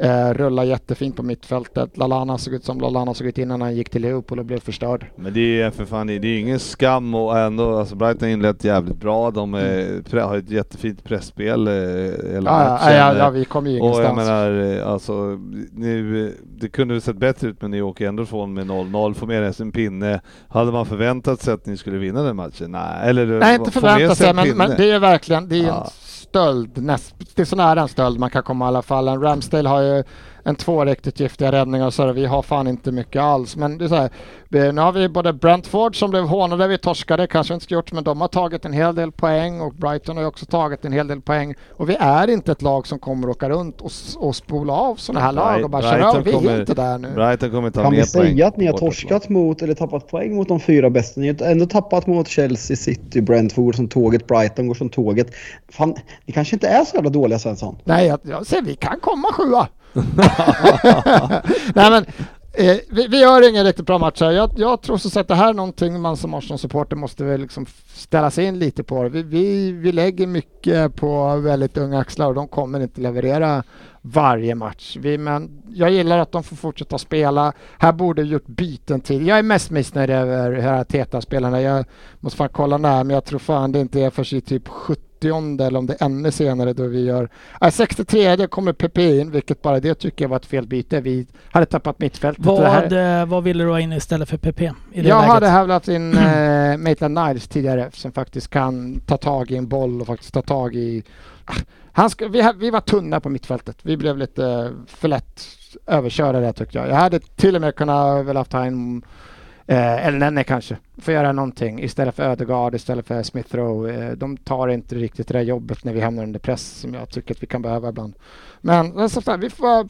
Uh, rullar jättefint på mittfältet. Lalana såg ut som Lalana såg ut innan han gick till Liverpool och blev förstörd. Men det är för fan, det är ju ingen skam och ändå, alltså Brighton har inlett jävligt bra. De är, pre- har ett jättefint pressspel eh, hela Mm. Ja, ja, ja, ja, vi kommer ju och jag ingenstans. menar, eh, alltså, nu, eh, det kunde väl sett bättre ut men ni åker ändå från med 0-0, får med sig en pinne. Hade man förväntat sig att ni skulle vinna den matchen? Nej, eller Nej, inte få med förvänta sig, en men, men det är verkligen det är Ja. en stöld. Näst, det är så nära en stöld man kan komma i alla fall. En Ramsdale har ju en två riktigt giftiga räddningar och så vi har fan inte mycket alls. Men det är så här, nu har vi både Brentford som blev hånade, vi torskade, kanske inte gjort, men de har tagit en hel del poäng och Brighton har ju också tagit en hel del poäng. Och vi är inte ett lag som kommer åka runt och, och spola av sådana här lag och bara köra. Vi kommer- är inte där nu. Brighton kommer ta Kan mer vi säga att ni har torskat mot eller tappat poäng mot de fyra bästa? Ni har ändå tappat mot Chelsea, City, Brentford som tåget, Brighton går som tåget. Fan, ni kanske inte är så jävla dåliga Svensson. Nej, jag, jag säger vi kan komma sjua. Nej men, eh, vi, vi gör ingen riktigt bra match här. Jag, jag tror så att det här är någonting man som Arsenal-supporter måste väl liksom ställa sig in lite på. Vi, vi, vi lägger mycket på väldigt unga axlar och de kommer inte leverera varje match. Vi, men jag gillar att de får fortsätta spela. Här borde gjort byten till. Jag är mest missnöjd över hur Arteta-spelarna. Jag måste fan kolla när, men jag tror fan det inte är för i typ 70 eller om det är ännu senare då vi gör... Äh, 63 kommer PP in, vilket bara det tycker jag var ett fel byte. Vi hade tappat mittfältet. Det här- Vad, eh, vad ville du ha in istället för PP? I det jag läget? hade hävdat in äh, Maitland Niles tidigare som faktiskt kan ta tag i en boll och faktiskt ta tag i... Han ska, vi, vi var tunna på mittfältet. Vi blev lite för lätt överkörda där tyckte jag. Jag hade till och med kunnat väl haft en Eh, eller Nenne kanske, får göra någonting istället för Ödegaard, istället för Smith Rowe. Eh, de tar inte riktigt det där jobbet när vi hamnar under press som jag tycker att vi kan behöva ibland. Men som sagt, vi får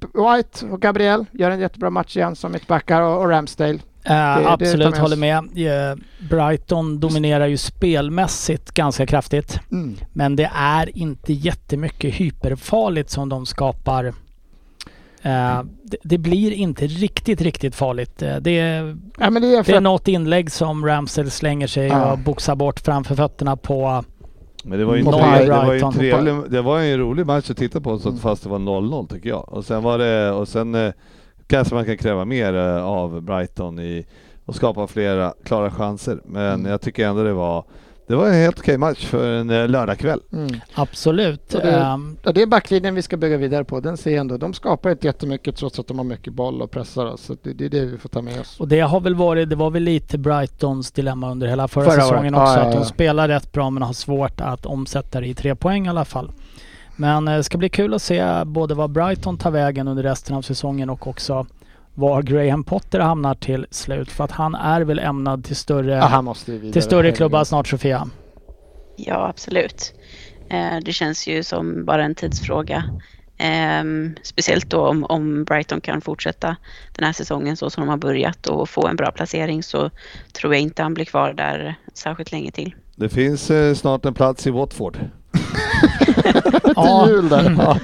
White och Gabriel gör en jättebra match igen som mittbackar och, och Ramsdale. Eh, det absolut, med håller med. Eh, Brighton dominerar ju spelmässigt ganska kraftigt. Mm. Men det är inte jättemycket hyperfarligt som de skapar. Eh, det, det blir inte riktigt, riktigt farligt. Eh, det, är, Ja, men det är för det är något inlägg som Ramsdale slänger sig Ja. och boxar bort framför fötterna på. Men det var ju en, tre, det var ju en trevlig, det var ju en rolig match att titta på så att fast det var 0-0 tycker jag. Och sen var det, och sen eh, kanske man kan kräva mer av Brighton i och skapa flera klara chanser. Men Mm. jag tycker ändå det var, det var en helt okej match för en eh, lördagkväll. mm. Absolut. Och det- Ehm, Och det är backlinjen vi ska bygga vidare på. Den ser ändå. De skapar inte jättemycket trots att de har mycket boll och pressar oss. Så det, det är det vi får ta med oss. Och det har väl varit, det var väl lite Brightons dilemma under hela förra, Förra säsongen året. också. Ja, ja, Att de spelar rätt bra men har svårt att omsätta det i tre poäng i alla fall. Men eh, det ska bli kul att se både vad Brighton tar vägen under resten av säsongen och också var Graham Potter hamnar till slut. För att han är väl ämnad till större, vidare. till större klubbar snart Sofia. Ja, absolut. Eh, Det känns ju som bara en tidsfråga. Ehm, Speciellt då om, om Brighton kan fortsätta den här säsongen så som de har börjat och få en bra placering så tror jag inte han blir kvar där särskilt länge till. Det finns eh, snart en plats i Watford. Ja, Till jul där. Ja.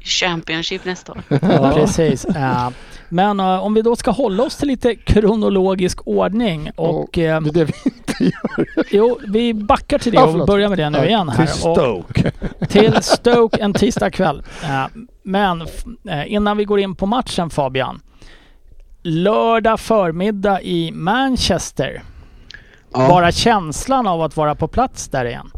Championship nästa år. Ja, precis. Eh, Men eh, om vi då ska hålla oss till lite kronologisk ordning och... eh, Det är det vi inte gör. Jo, vi backar till det och börjar med det nu igen här. Till Och Stoke. till Stoke en tisdag kväll. Men innan vi går in på matchen Fabian. Lördag förmiddag i Manchester. Ja. Bara känslan av att vara på plats där igen.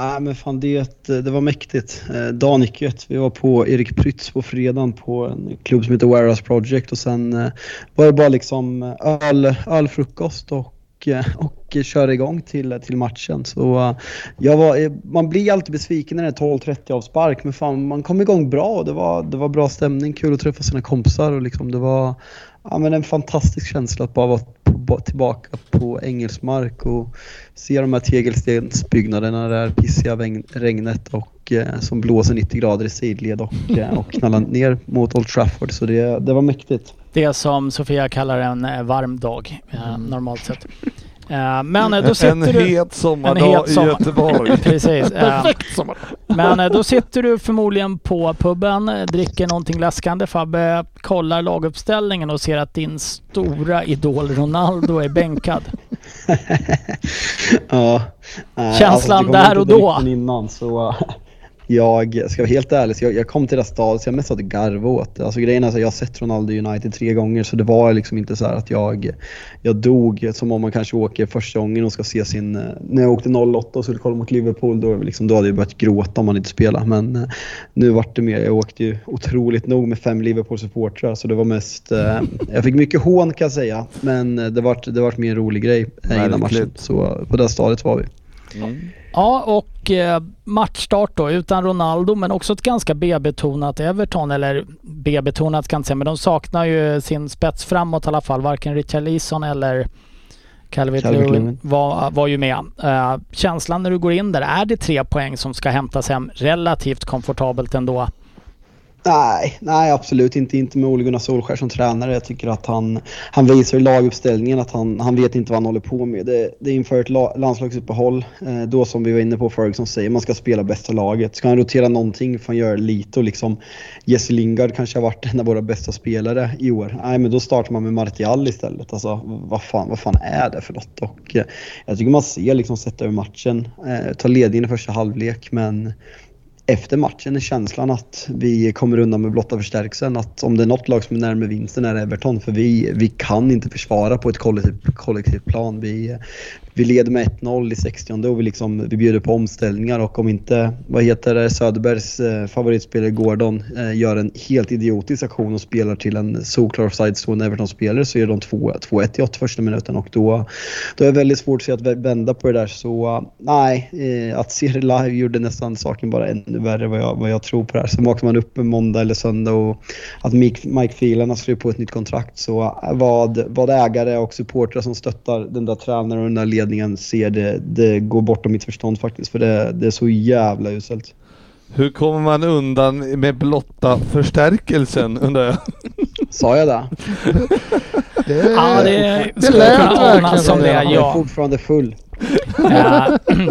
Nej men fan det, det var mäktigt. Eh, Dagen gick ju ett. Vi var på Erik Prytz på fredagen på en klubb som heter Warehouse Project och sen eh, var det bara liksom eh, öl, ölfrukost och, eh, och köra igång till, till matchen. Så eh, jag var, man blir alltid besviken när det är 12-30 avspark men fan man kom igång bra och det var, det var bra stämning, kul att träffa sina kompisar och liksom det var ja, men en fantastisk känsla att bara vara på, tillbaka på engelsk mark och se de här tegelstensbyggnaderna där pissiga regn, regnet och eh, som blåser 90 grader i sidled och, eh, och knallar ner mot Old Trafford. Så det, det var mäktigt. Det som Sofia kallar en eh, varm dag eh, normalt sett. Eh, Men eh, då En sitter du... het sommardag en het sommar- i Göteborg. Precis. eh, Perfekt sommar. Men då sitter du förmodligen på puben, dricker någonting läskande Fabbe, kollar laguppställningen och ser att din stora idol Ronaldo är bänkad. ja, Känslan kom där och då. Innan, så, jag ska vara helt ärlig, så jag, jag kom till det här stadiet så jag mest satt och garvade åt det. Alltså grejen är så jag har sett Ronaldo United tre gånger så det var liksom inte så att jag, jag dog som om man kanske åker första gången och ska se sin... eh, När jag åkte 08 och skulle kolla mot Liverpool då, liksom, då hade jag börjat gråta om man inte spelade. Men eh, nu vart det mer, jag åkte ju otroligt nog med fem Liverpool-supportrar så det var mest... Eh, jag fick mycket hån kan jag säga men eh, det vart, det vart mer en rolig grej innan matchen. Så på det stadiet var vi. Ja, och eh, matchstart då utan Ronaldo men också ett ganska B-betonat Everton, eller B-betonat ska jag säga, men de saknar ju sin spets framåt i alla fall. Varken Richarlison eller Calvert Lewin var, var ju med. Eh, känslan när du går in där, är det tre poäng som ska hämtas hem relativt komfortabelt ändå? Nej, nej absolut inte. Inte med Ole Gunnar Solskjaer som tränare. Jag tycker att han, han visar i laguppställningen att han, han vet inte vad han håller på med. Det, det är inför ett la, landslagsuppehåll. Eh, då som vi var inne på Ferguson säger, man ska spela bästa laget. Ska han rotera någonting får han göra lite och liksom Jesse Lingard kanske har varit en av våra bästa spelare i år. Nej men då startar man med Martial istället. Alltså vad fan, vad fan är det för något? Och eh, jag tycker man ser liksom sätta över matchen. Eh, ta ledningen i första halvlek men efter matchen är känslan att vi kommer undan med blotta förstärkelsen. Att om det är något lag som är närmare vinsten är det Everton. För vi, vi kan inte försvara på ett kollektivt, kollektivt plan. Vi, vi leder med 1-0 i 60 och vi, liksom, vi bjuder på omställningar och om inte, vad heter det, Söderbergs eh, favoritspelare Gordon eh, gör en helt idiotisk aktion och spelar till en solklar offside-stående Everton-spelare så gör de 2-1 i 81 minuten och då, då är det väldigt svårt att se att vända på det där. Så nej, eh, att se det live gjorde nästan saken bara ännu värre vad jag, vad jag tror på det här. Sen vaknar man upp en måndag eller söndag och att Mike, Mike Phelan har skrivit på ett nytt kontrakt. Så eh, vad, vad ägare och supportrar som stöttar den där tränaren och den där ledningen ser det, det går bortom mitt förstånd faktiskt. För det, det är så jävla uselt. Hur kommer man undan med blotta förstärkelsen undrar jag? Sa jag det? Det, Ja, det, det lät verkligen som det, Jag är fortfarande full. Eh,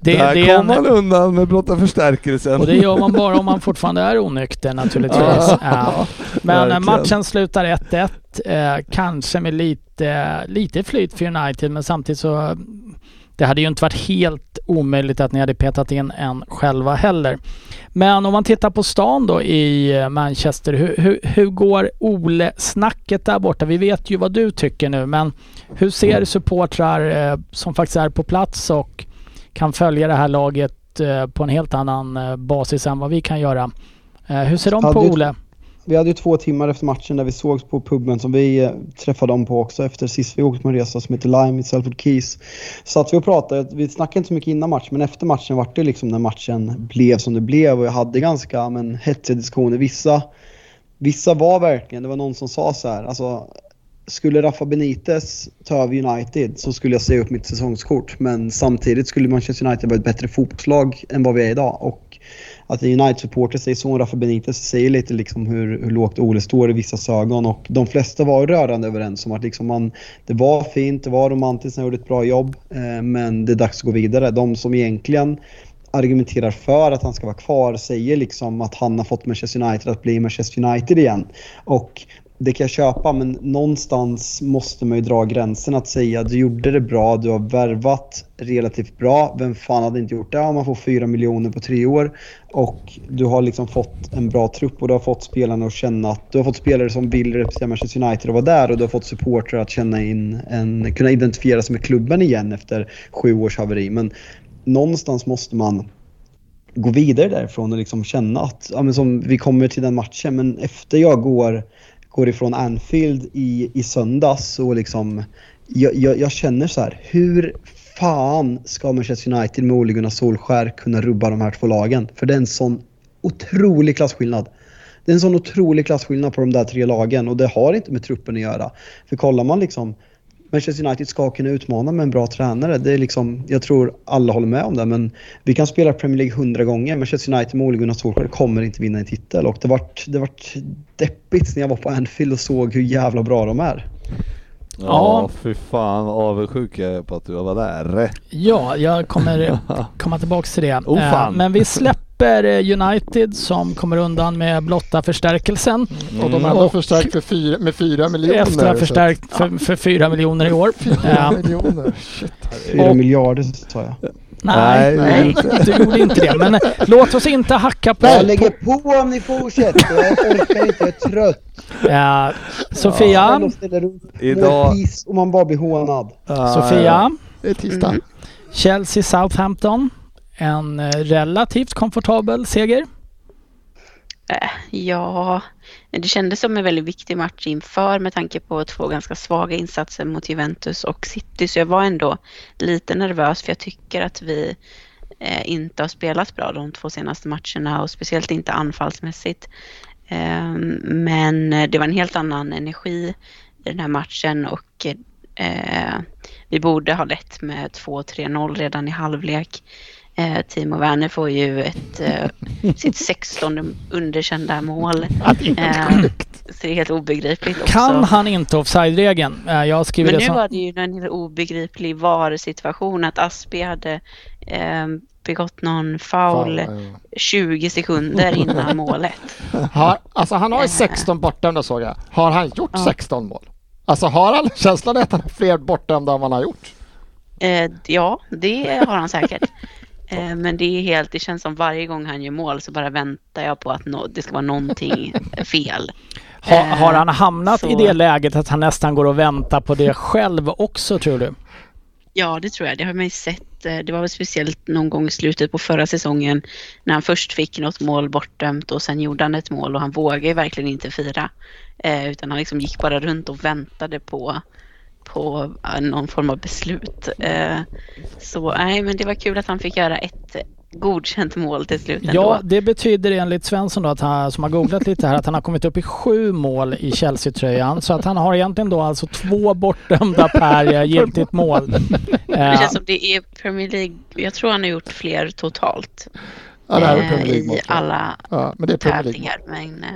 det, Där det kommer man undan med blotta förstärkelsen. och det gör man bara om man fortfarande är onykter naturligtvis. Ja. Men Verkligen. matchen slutar 1-1. Eh, kanske med lite, lite flyt för United men samtidigt så det hade ju inte varit helt omöjligt att ni hade petat in en själva heller. Men om man tittar på stan då i eh, Manchester, hur, hur, hur går Ole-snacket där borta? Vi vet ju vad du tycker nu, men hur ser supportrar eh, som faktiskt är på plats och kan följa det här laget eh, på en helt annan eh, basis än vad vi kan göra? Hur ser de Ja, på det- Ole? Vi hade ju två timmar efter matchen där vi sågs på puben som vi eh, träffade dem på också efter sist vi åkte på en resa som heter Lime i Salford Keys. Satt vi och pratade, vi snackade inte så mycket innan matchen men efter matchen var det liksom när matchen blev som det blev och jag hade ganska men, hetsiga diskussioner. Vissa vissa var verkligen, det var någon som sa så här, alltså skulle Rafa Benitez ta över United så skulle jag säga upp mitt säsongskort. Men samtidigt skulle Manchester United vara ett bättre fotbollslag än vad vi är idag. Och att United-supporter säger så om Rafa Benitez säger lite liksom hur, hur lågt Ole står i vissa ögon. Och de flesta var rörande överens om att liksom man, det var fint, det var romantiskt, han gjorde ett bra jobb. Eh, men det är dags att gå vidare. De som egentligen argumenterar för att han ska vara kvar säger liksom att han har fått Manchester United att bli Manchester United igen. Och det kan jag köpa men någonstans måste man ju dra gränsen att säga du gjorde det bra, du har värvat relativt bra. Vem fan hade inte gjort det? Ja, man får 4 miljoner på tre år och du har liksom fått en bra trupp och du har fått spelarna att känna att du har fått spelare som vill representera Manchester United och vara där och du har fått supportrar att känna in en, kunna identifiera sig med klubben igen efter sju års haveri. Men någonstans måste man gå vidare därifrån och liksom känna att, ja, men som vi kommer till den matchen, men efter jag går, går ifrån Anfield i, i söndags och liksom, jag, jag, jag känner så här, hur fan ska Manchester United med Ole Gunnar Solskär kunna rubba de här två lagen? För det är en sån otrolig klasskillnad. Det är en sån otrolig klasskillnad på de där tre lagen och det har inte med truppen att göra. För kollar man liksom Manchester United ska kunna utmana med en bra tränare. Det är liksom, jag tror alla håller med om det, men vi kan spela Premier League hundra gånger. Manchester United med Ole Gunnar Solskjaer kommer inte vinna en titel och det vart, det vart deppigt när jag var på Anfield och såg hur jävla bra de är. Ja, Ja. fy fan avundsjuk jag är på att du var där. Ja, jag kommer komma tillbaka till det. Oh, fan. Eh, Men vi släpper eh, United som kommer undan med blotta förstärkelsen. Och de har ändå förstärkt för fyra, med fyra miljoner. Efter att ha förstärkt för, för 4 miljoner i år. Fyra miljoner. Shit. Fyra Och- miljarder sa jag. Nej, Nej, nej, du gjorde inte det. Men eh, låt oss inte hacka på... Jag lägger på om ni fortsätter. Jag orkar inte, jag är trött. Eh, Sofia, upp, Idag- och man bara blir hånad. Sofia, Det är tisdag. Chelsea Southampton. En eh, relativt komfortabel seger. Äh, ja, det kändes som en väldigt viktig match inför med tanke på två ganska svaga insatser mot Juventus och City. Så jag var ändå lite nervös för jag tycker att vi eh, inte har spelat bra de två senaste matcherna och speciellt inte anfallsmässigt. Ehm, men eh, det var en helt annan energi i den här matchen och vi borde ha lett med 2-3-0 redan i halvlek. Eh, Timo Werner får ju ett, eh, sitt 16 underkända mål. Eh, det är helt obegripligt också. Kan han inte offside-regeln? Eh, jag skriver Men det nu som... var det ju en helt obegriplig VAR-situation att Aspi hade eh, begått någon foul Fan, ja. 20 sekunder innan målet. Har, alltså han har ju 16 bortdömda såg jag. Har han gjort Ja. 16 mål? Alltså har han känslan att han har fler bortdömda än vad han har gjort? Eh, ja, det har han säkert. Eh, men det är helt, det känns som varje gång han gör mål så bara väntar jag på att nå- det ska vara någonting fel. Ha, Eh, har han hamnat så- i det läget att han nästan går och väntar på det själv också tror du? Ja, det tror jag. Det har man ju sett. Eh, Det var väl speciellt någon gång i slutet på förra säsongen när han först fick något mål bortdömt och sen gjorde han ett mål och han vågade verkligen inte fira. Eh, utan han liksom gick bara runt och väntade på, på eh, någon form av beslut. Eh, så nej, men det var kul att han fick göra ett godkänt mål till slut ändå. Ja, det betyder enligt Svensson då att han, som har googlat lite här, att han har kommit upp i sju mål i Chelsea-tröjan. Så att han har egentligen då alltså två bortdömda per eh, giltigt mål. Det Eh, känns som det är Premier League. Jag tror han har gjort fler totalt. Ja, det här är eh, Premier League-mål. I alla Ja, men det är Premier League. tävlingar. Men, eh,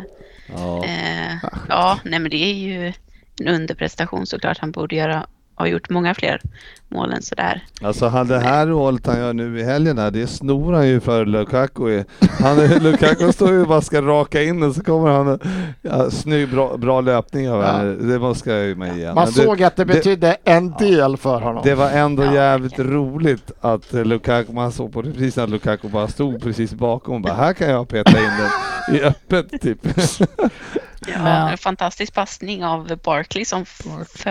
Ja. Eh, ja, nej men det är ju en underprestation såklart. Han borde göra, ha gjort många fler mål än sådär. Alltså han, det här målet han gör nu i helgen här, det snor han ju för Lukaku. Han, Lukaku står ju och bara ska raka in och så kommer han... Ja, snygg, bra, bra löpning av Ja. det måste jag ju med igen. Man det, såg att det det- betydde en del för honom. det var ändå Ja, jävligt verkligen. roligt att Lukaku, man såg på reprisen att Lukaku bara stod precis bakom och bara här kan jag peta in den i öppet typ. Ja, Men- En fantastisk passning av Barkley som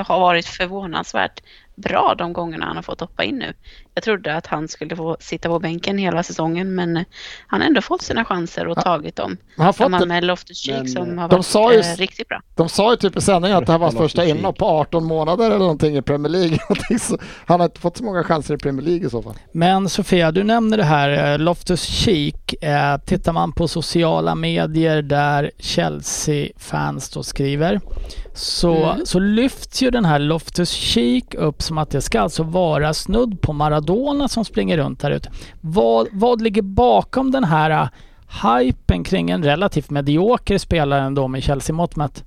har varit förvånansvärt bra de gångerna han har fått hoppa in nu. Jag trodde att han skulle få sitta på bänken hela säsongen men eh, han har ändå fått sina chanser och tagit dem. Han har fått Samma det. med Loftus-Cheek som eh, har de varit sa ju- eh, riktigt bra. De sa ju typ i sändningen att det här var hans första Loftus-Cheek. inhopp på 18 månader eller någonting i Premier League. Han har inte fått så många chanser i Premier League i så fall. Men Sofia, du nämner det här eh, Loftus Cheek. Eh, tittar man på sociala medier där Chelsea-fans då skriver så, Mm. så lyfts ju den här Loftus Cheek upp som att det ska alltså vara snudd på Maradona som springer runt här ute. Vad, vad ligger bakom den här äh, hypen kring en relativt medioker spelare ändå med Chelsea-mått mätt?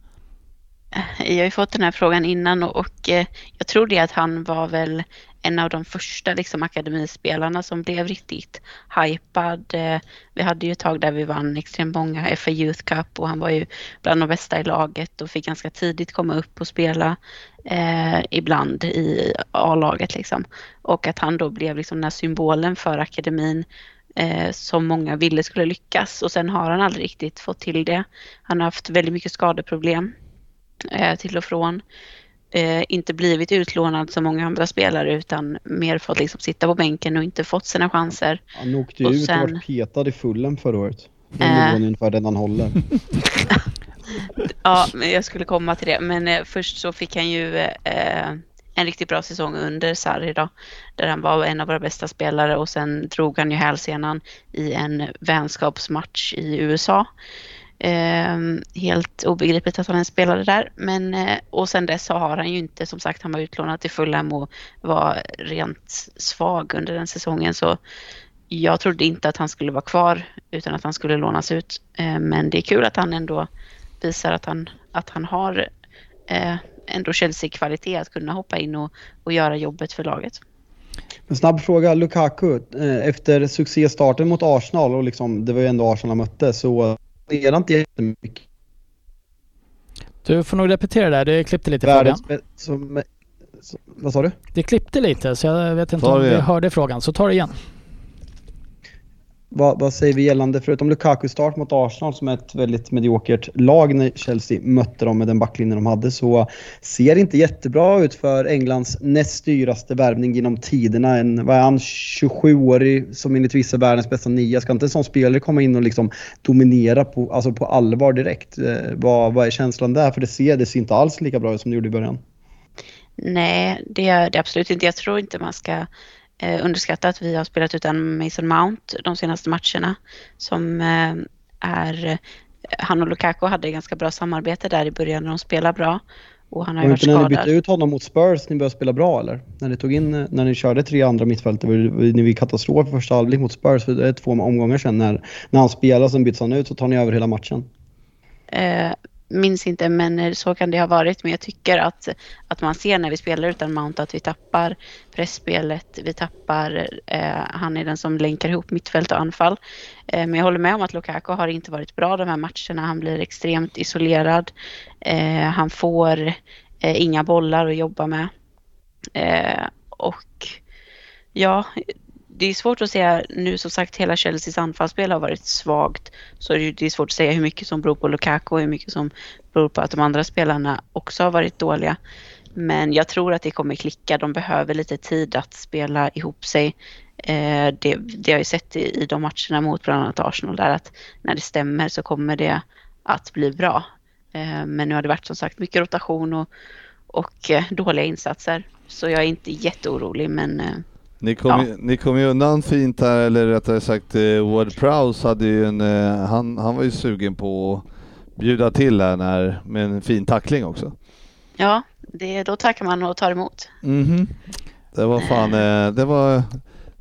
Jag har ju fått den här frågan innan och, och eh, jag tror det att han var väl en av de första liksom, akademispelarna som blev riktigt hypad. Eh, vi hade ju ett tag där vi vann extremt många FA Youth Cup och han var ju bland de bästa i laget och fick ganska tidigt komma upp och spela eh, ibland i A-laget liksom. Och att han då blev liksom den här symbolen för akademin eh, som många ville skulle lyckas och sen har han aldrig riktigt fått till det. Han har haft väldigt mycket skadeproblem eh, till och från. Eh, inte blivit utlånad som många andra spelare utan mer fått liksom sitta på bänken och inte fått sina chanser. Han åkte ju ut och sen- vart petad i fullen förra året. Den Äh. nivån är ungefär den han håller. Ja, men jag skulle komma till det. Men eh, först så fick han ju eh, en riktigt bra säsong under Sarri då. Där han var en av våra bästa spelare och sen drog han ju hälsenan i en vänskapsmatch i USA. Eh, helt obegripligt att han ens spelade där. Men, eh, och sen dess så har han ju inte, som sagt, han var utlånad till Fulham och var rent svag under den säsongen. Så jag trodde inte att han skulle vara kvar utan att han skulle lånas ut. Eh, men det är kul att han ändå visar att han, att han har eh, ändå Chelsea-kvalitet att kunna hoppa in och, och göra jobbet för laget. En snabb fråga, Lukaku. Eh, Efter succéstarten mot Arsenal och liksom, det var ju ändå Arsenal han mötte så är det inte jättemycket. Du får nog repetera det där, det klippte lite i frågan. Världens bä- som, som, vad sa du? Det klippte lite så jag vet inte om vi hörde frågan, så ta det igen. Vad, vad säger vi gällande, förutom Lukaku start mot Arsenal som är ett väldigt mediokert lag när Chelsea mötte dem med den backlinjen de hade så ser det inte jättebra ut för Englands näst dyraste värvning genom tiderna. En, vad är han, 27-årig som enligt vissa är världens bästa nia. Ska inte en sån spelare komma in och liksom dominera på, alltså på allvar direkt? Eh, vad, vad är känslan där? För det ser, det ser inte alls lika bra ut som det gjorde i början. Nej, det är det absolut inte. Jag tror inte man ska eh, underskatta att vi har spelat utan Mason Mount de senaste matcherna. Som eh, är... Han och Lukaku hade ganska bra samarbete där i början när de spelade bra. Och han har ju varit inte när ni bytte skadad. ut honom mot Spurs ni började spela bra eller? När ni tog in, när ni körde tre andra mittfältare, ni var katastrof i första halvlek mot Spurs för det är två omgångar sedan när, när han spelar sen byts han ut så tar ni över hela matchen. Eh, minns inte, men så kan det ha varit. Men jag tycker att, att man ser när vi spelar utan Mount att vi tappar pressspelet, vi tappar, eh, han är den som länkar ihop mittfält och anfall. Eh, men jag håller med om att Lukaku har inte varit bra de här matcherna. Han blir extremt isolerad. Eh, han får eh, inga bollar att jobba med. Eh, och ja, det är svårt att säga nu som sagt hela Chelseas anfallsspel har varit svagt. Så det är svårt att säga hur mycket som beror på Lukaku och hur mycket som beror på att de andra spelarna också har varit dåliga. Men jag tror att det kommer klicka. De behöver lite tid att spela ihop sig. Eh, det, det har jag sett i, i de matcherna mot bland annat Arsenal där att när det stämmer så kommer det att bli bra. Eh, men nu har det varit som sagt mycket rotation och, och eh, dåliga insatser. Så jag är inte jätteorolig men eh, ni kom, Ja. ju, ni kom ju undan fint här, eller rättare sagt eh, Ward Prowse hade ju en, eh, han, han var ju sugen på att bjuda till här när, med en fin tackling också. ja, det, då tackar man och tar emot. Mhm. Det var fan, eh, det var,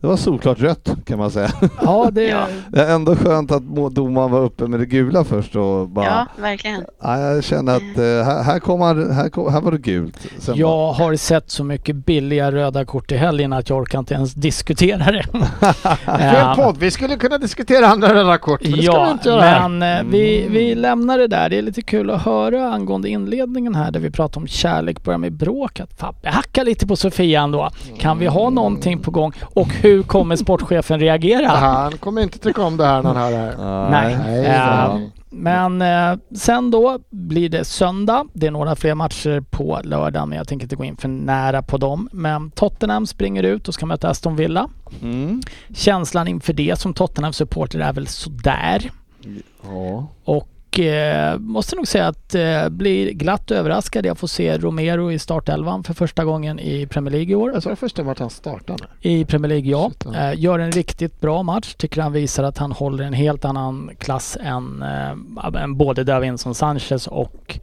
det var solklart rött kan man säga. Ja, det, Ja. Det är ändå skönt att domaren var uppe med det gula först och bara, Ja, verkligen. ja, jag kände att eh, här, här, kom han, här, kom, här var det gult. Sen bara, Jag har sett så mycket billiga röda kort i helgen att jag orkar inte ens diskutera det. Ja. podd. Vi skulle kunna diskutera andra röda kort, men det ska vi Ja, inte göra här. men eh, vi, vi lämnar det där. Det är lite kul att höra angående inledningen här där vi pratar om kärlek börjar med bråk. Att Fabbe hackar lite på Sofia ändå. Kan vi ha någonting på gång? Och hur kommer sportchefen reagera? Han kommer inte tycka om det här när han hör det här. Nej. Nej, fan. Men eh, sen då blir det söndag. Det är några fler matcher på lördagen men jag tänker inte gå in för nära på dem. Men Tottenham springer ut och ska möta Aston Villa. Mm. Känslan inför det som Tottenham-supporter är väl sådär. Ja. Och eh, måste nog säga att eh, blir glatt överraskad. Jag får se Romero i startelvan för första gången i Premier League i år. Jag sa det första vart han startade. I Premier League, ja. Eh, gör en riktigt bra match. Tycker han visar att han håller en helt annan klass än, eh, än både Davinson Sanchez och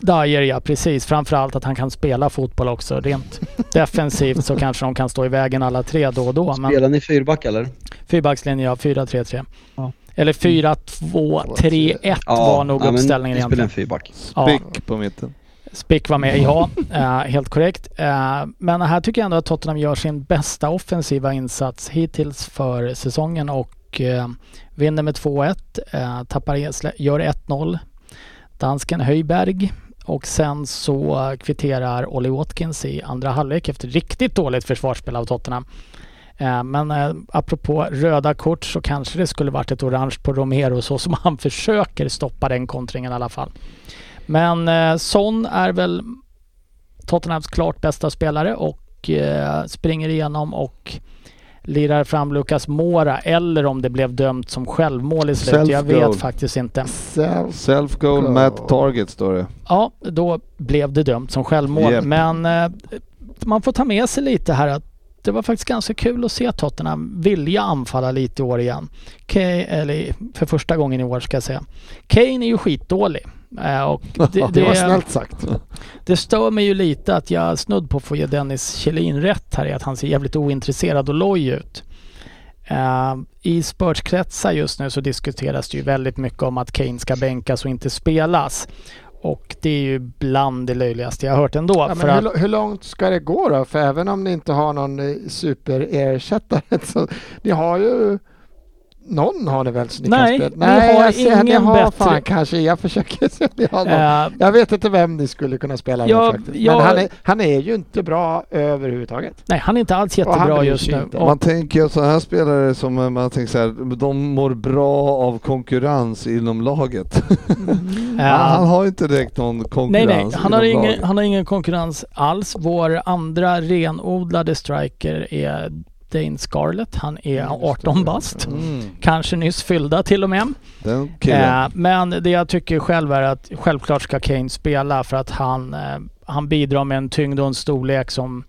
Dyer. Ja, precis. Framförallt att han kan spela fotboll också. Rent defensivt så kanske de kan stå i vägen alla tre då och då. Men Spelar ni fyrback eller? fyrbackslinje, ja. 4-3-3. Ja. Eller 4-2-3-1 var nog ja, men uppställningen ni spelar en egentligen. fyrback. Ja. Spick på mitten. Spick var med, ja. Eh, helt korrekt. Eh, men här tycker jag ändå att Tottenham gör sin bästa offensiva insats hittills för säsongen och eh, vinner med 2-1. Eh, tappar, gör 1-0. Dansken Höjberg. Och sen så kvitterar Ollie Watkins i andra halvlek efter riktigt dåligt försvarsspel av Tottenham. Eh, Men eh, apropå röda kort så kanske det skulle varit ett orange på Romero så som han försöker stoppa den kontringen i alla fall. Men eh, Son är väl Tottenhams klart bästa spelare och eh, springer igenom och lirar fram Lucas Mora eller om det blev dömt som självmål i slutet. Jag vet faktiskt inte. Self Self goal, Goal. Matt Target står det. Ja, då blev det dömt som självmål. Japp. Men eh, man får ta med sig lite här att det var faktiskt ganska kul att se Tottenham vilja anfalla lite i år igen. Kane, eller för första gången i år ska jag säga. Kane är ju skitdålig. Eh, och det, det var det, snällt sagt. det stör mig ju lite att jag snudd på att få ge Dennis Kjellin rätt här i att han ser jävligt ointresserad och loj ut. Eh, I Spurs-kretsar just nu så diskuteras det ju väldigt mycket om att Kane ska bänkas och inte spelas. Och det är ju bland det löjligaste jag har hört ändå. Ja, men att, hur, hur långt ska det gå då? För även om ni inte har någon eh, superersättare så ni har ju någon har ni väl som ni Nej, kan vi spela? har jag ser, ni ingen har bättre. fan kanske. Jag försöker se om ni har någon. eh, Jag vet inte vem ni skulle kunna spela Ja, med faktiskt. jag- Men han är, han är ju inte bra överhuvudtaget. nej, han är inte alls jättebra just nu. inte. Och, Man tänker ju sådana här spelare som eh, man tänker så här, de mår bra av konkurrens inom laget. eh, han har ju inte direkt någon Nej, konkurrens nej. Han har, ingen, laget. han har ingen konkurrens alls. Vår andra renodlade striker är Dane Scarlett. Han är 18 bast. Mm, Kanske nyss fyllda till och med. Eh, men det jag tycker själv är att självklart ska Kane spela för att han, eh, han bidrar med en tyngd och en storlek som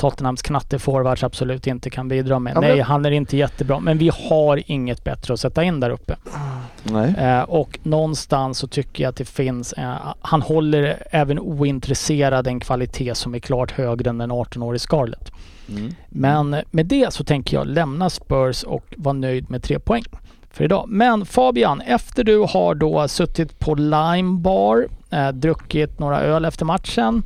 Tottenhams knatteforwards absolut inte kan bidra med. Ja, men- Nej, han är inte jättebra. Men vi har inget bättre att sätta in där uppe. nej. Eh, och någonstans så tycker jag att det finns, eh, han håller även ointresserad en kvalitet som är klart högre än en 18-årig Scarlett. Mm. Men med det så tänker jag lämna Spurs och vara nöjd med tre poäng för idag. Men Fabian, efter du har då suttit på Lime Bar, eh, druckit några öl efter matchen,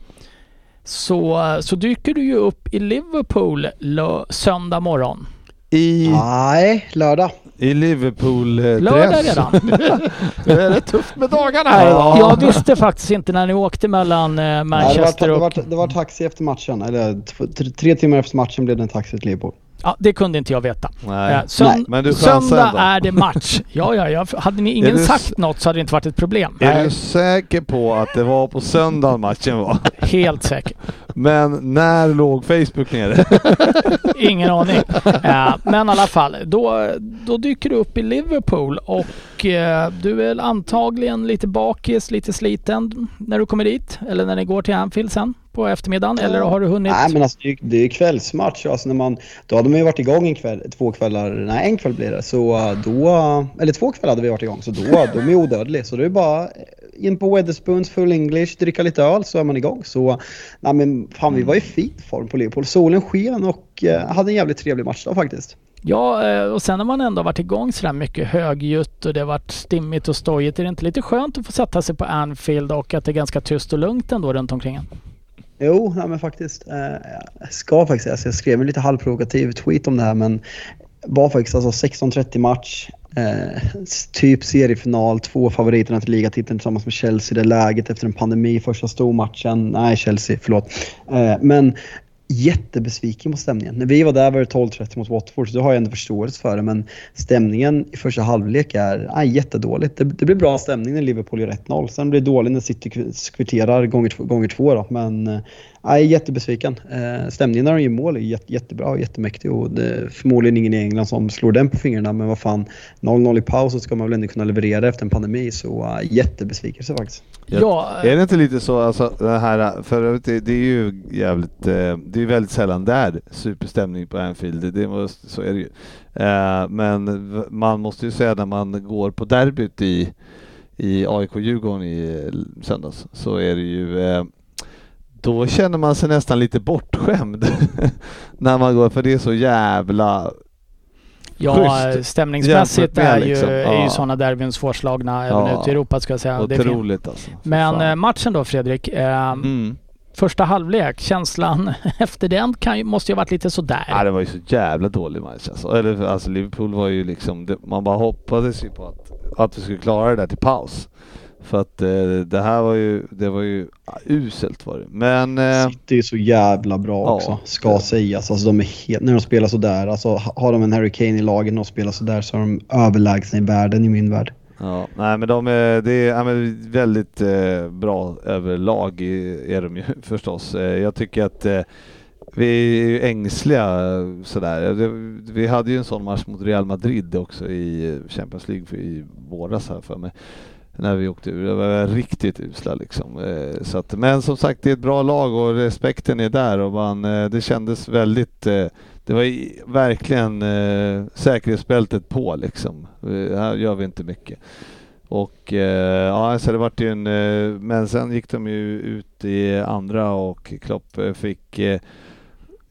så, så dyker du ju upp i Liverpool lö- söndag morgon. I, Nej, lördag. i Liverpool-dress. Lördag redan. Nu är det tufft med dagarna här idag. Jag visste faktiskt inte när ni åkte mellan eh, Nej, det, var, Manchester det, och... var, det var taxi efter matchen. Eller t- tre timmar efter matchen blev det en taxi till Liverpool. Ja, det kunde inte jag veta. Nej. Eh, sön- Nej. Söndag är det match. Ja, ja, ja. Hade ni ingen sagt något så hade det inte varit ett problem. Är du säker på att det var på söndagen matchen var? Helt säker. Men när låg Facebook nere? Ingen aning. Eh, men i alla fall, då, då dyker du upp i Liverpool och eh, du är antagligen lite bakis, lite sliten när du kommer dit. Eller när ni går till Anfield sen på eftermiddagen. Eller har du hunnit? Nej men alltså det är, är kvällsmatch. Alltså när man, då hade man ju varit igång en kväll, två kvällar, nej en kväll blir det. Så uh, då, eller två kvällar hade vi varit igång. Så då, då är man odödlig. Så det är bara in på Weatherspoons full English, dricka lite öl så är man igång. Så nej men fan vi var i fin form på Liverpool. Solen sken och uh, hade en jävligt trevlig match då faktiskt. Ja, eh, och sen har man ändå varit igång sådär mycket högljutt och det har varit stimmigt och stojigt. Är det inte lite skönt att få sätta sig på Anfield och att det är ganska tyst och lugnt ändå runt omkring en? Jo, nej men faktiskt. Eh, jag ska faktiskt säga, jag skrev en lite halvprovokativ tweet om det här men var faktiskt alltså 16.30 match. Eh, typ seriefinal, två favoriterna till ligatiteln tillsammans med Chelsea. Det läget efter en pandemi, första stormatchen. Nej, Chelsea, förlåt. Eh, men jättebesviken på stämningen. När vi var där var det 12-30 mot Watford, så det har jag ändå förståelse för det. Men stämningen i första halvlek är aj, jättedåligt. Det, det blir bra stämning när Liverpool gör 1-0. Sen blir det dåligt när City kvitterar gånger, två- gånger två. Då. Men eh, eh, nej, jättebesviken. Eh, stämningen när de gör mål är jätte, jättebra och jättemäktig. Och det är förmodligen ingen i England som slår den på fingrarna. Men vad fan, 0-0 i paus så ska man väl ändå kunna leverera efter en pandemi. Så eh, jättebesvikelse faktiskt. Ja, Är det inte lite så, alltså det här, för det, det är ju jävligt, eh, det är väldigt sällan där superstämning på Anfield, det, måste, så är det ju. Eh, Men man måste ju säga när man går på derbyt i, i AIK-Djurgården i eh, söndags, så är det ju eh, då känner man sig nästan lite bortskämd när man går, för det är så jävla ja schysst stämningsmässigt med är ju, liksom. är ju Ja. sådana derbyn svårslagna även Ja. ute i Europa ska jag säga. Det är fint. otroligt alltså. Men fan. eh, matchen då Fredrik. Eh, mm. Första halvlek, känslan efter den kan, måste ju ha varit lite sådär. Ja, det var ju så jävla dålig match alltså. Eller, alltså Liverpool var ju liksom, man bara hoppades ju på att, att vi skulle klara det där till paus. För att eh, det här var ju, det var ju ja, uselt var det. Men eh, City är så jävla bra Ja. också, ska sägas. Alltså de är helt, när de spelar sådär, alltså ha- har de en Harry Kane i lagen och spelar sådär så är de överlägsna i världen i min värld. ja, nej men de är, det är ja, men väldigt eh, bra överlag är de ju förstås. Eh, jag tycker att eh, vi är ju ängsliga sådär. Det, vi hade ju en sån match mot Real Madrid också i eh, Champions League i våras här för mig. När vi åkte ur. Det var riktigt usla liksom. Eh, så att, men som sagt, det är ett bra lag och respekten är där och man, eh, det kändes väldigt eh, det var verkligen säkerhetsbältet på liksom. Här gör vi inte mycket. Och ja, så det vart ju en, men sen gick de ju ut i andra och Klopp fick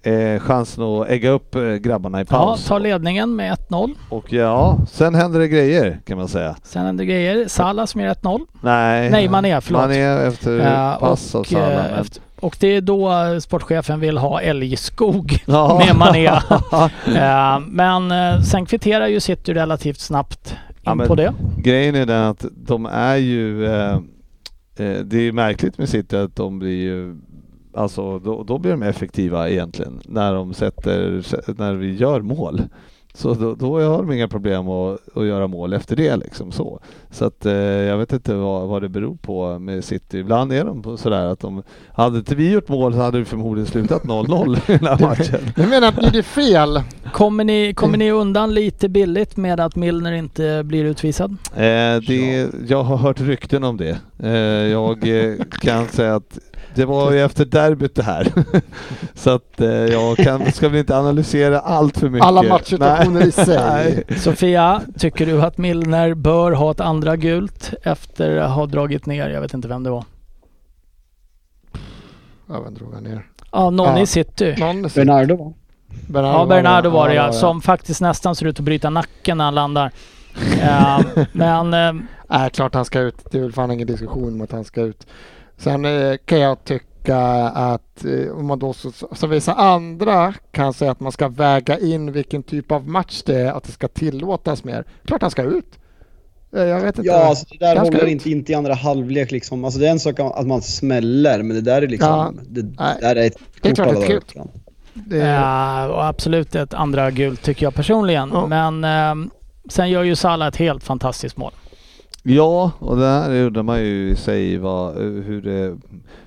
eh, chansen att ägga upp eh, grabbarna i Ja, paus. tar ledningen med 1-0. och ja, sen händer det grejer kan man säga. Sen händer grejer. Salah som gör 1-0. Nej, Nej, Mané, förlåt. Mané efter Eh, pass av och, Salah. eh, men- efter- och det är då sportchefen vill ha älgskog Ja. med Mané. Eh, Men eh, sen kvitterar ju City relativt snabbt in Ja, på det. Grejen är den att de är ju... Det är märkligt med City att de blir ju... Alltså då, då blir de effektiva egentligen när de sätter... När vi gör mål. Så då, då har de inga problem att, att göra mål efter det liksom så. Så att eh, jag vet inte vad, vad det beror på med City. Ibland är de på sådär att de... Hade inte vi gjort mål så hade det förmodligen slutat 0-0 i den här matchen. Du menar att ni gjorde fel? Kommer ni, kommer ni undan lite billigt med att Milner inte blir utvisad? Eh, det, jag har hört rykten om det. Eh, jag eh, kan säga att det var ju efter derbyt det här. Så att eh, jag kan, ska väl inte analysera allt för mycket. Alla matchsituationer i sig. Sofia, tycker du att Milner bör ha ett andra gult efter att ha dragit ner, jag vet inte vem det var. Ja, vem drog han ner? Ja, någon Ja. i City. Någon Bernardo va? Bernardo Ja, Bernardo var det ja, ja. som faktiskt nästan ser ut att bryta nacken när han landar. Eh, men eh, Nej, klart han ska ut. Det är väl fan ingen diskussion om att han ska ut. Sen eh, kan jag tycka att eh, om man då så, som vissa andra kan säga att man ska väga in vilken typ av match det är, att det ska tillåtas mer. Klart han ska ut. Eh, Jag vet inte. Ja, alltså det där håller ut. inte, inte i andra halvlek liksom. Alltså det är en sak att man smäller, men det där är liksom... Ja, det, nej. där är ett Det är klart ett gult. Det, Ja, och absolut ett andra gult tycker jag personligen. Ja. Men eh, sen gör ju Salah ett helt fantastiskt mål. Ja, och det här undrar man ju i sig vad, hur, det,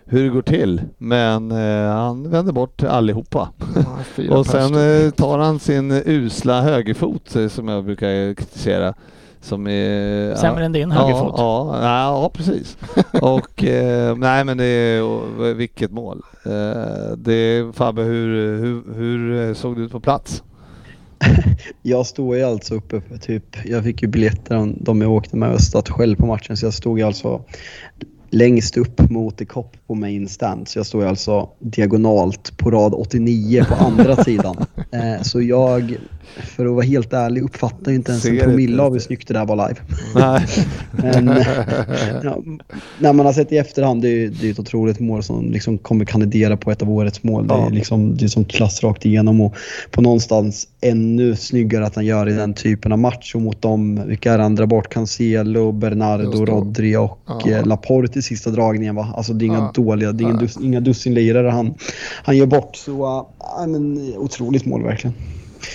hur det går till. Men eh, han vänder bort allihopa. ja, Och sen eh, tar han sin usla högerfot eh, som jag brukar kritisera. Som är... Sämre än din högerfot. Ja, ja, ja precis. och eh, nej men det är, och vilket mål. Eh, det, Fabbe, hur, hur, hur såg det ut på plats? Jag stod ju alltså uppe på typ, jag fick ju biljetter de, de jag åkte med Östat själv på matchen så jag stod ju alltså längst upp mot the Cop på main stand. Så jag stod ju alltså diagonalt på rad 89 på andra sidan. Eh, så jag för att vara helt ärlig, uppfattar inte ens en promille av hur det. snyggt det där var live. Nej. Men ja, när man har sett i efterhand, det är det är ett otroligt mål som liksom kommer kandidera på ett av årets mål. Det Ja. är liksom det är som klass rakt igenom och på någonstans ännu snyggare att han gör i den typen av match och mot dem, vilka är det andra bort? Cancelo, Bernardo, det. Rodri och Ja. eh, Laporte i sista dragningen va. Alltså det är inga Ja. dåliga, det är inga, dus, inga dussinlirare han, han gör bort. Så äh, men, otroligt mål verkligen.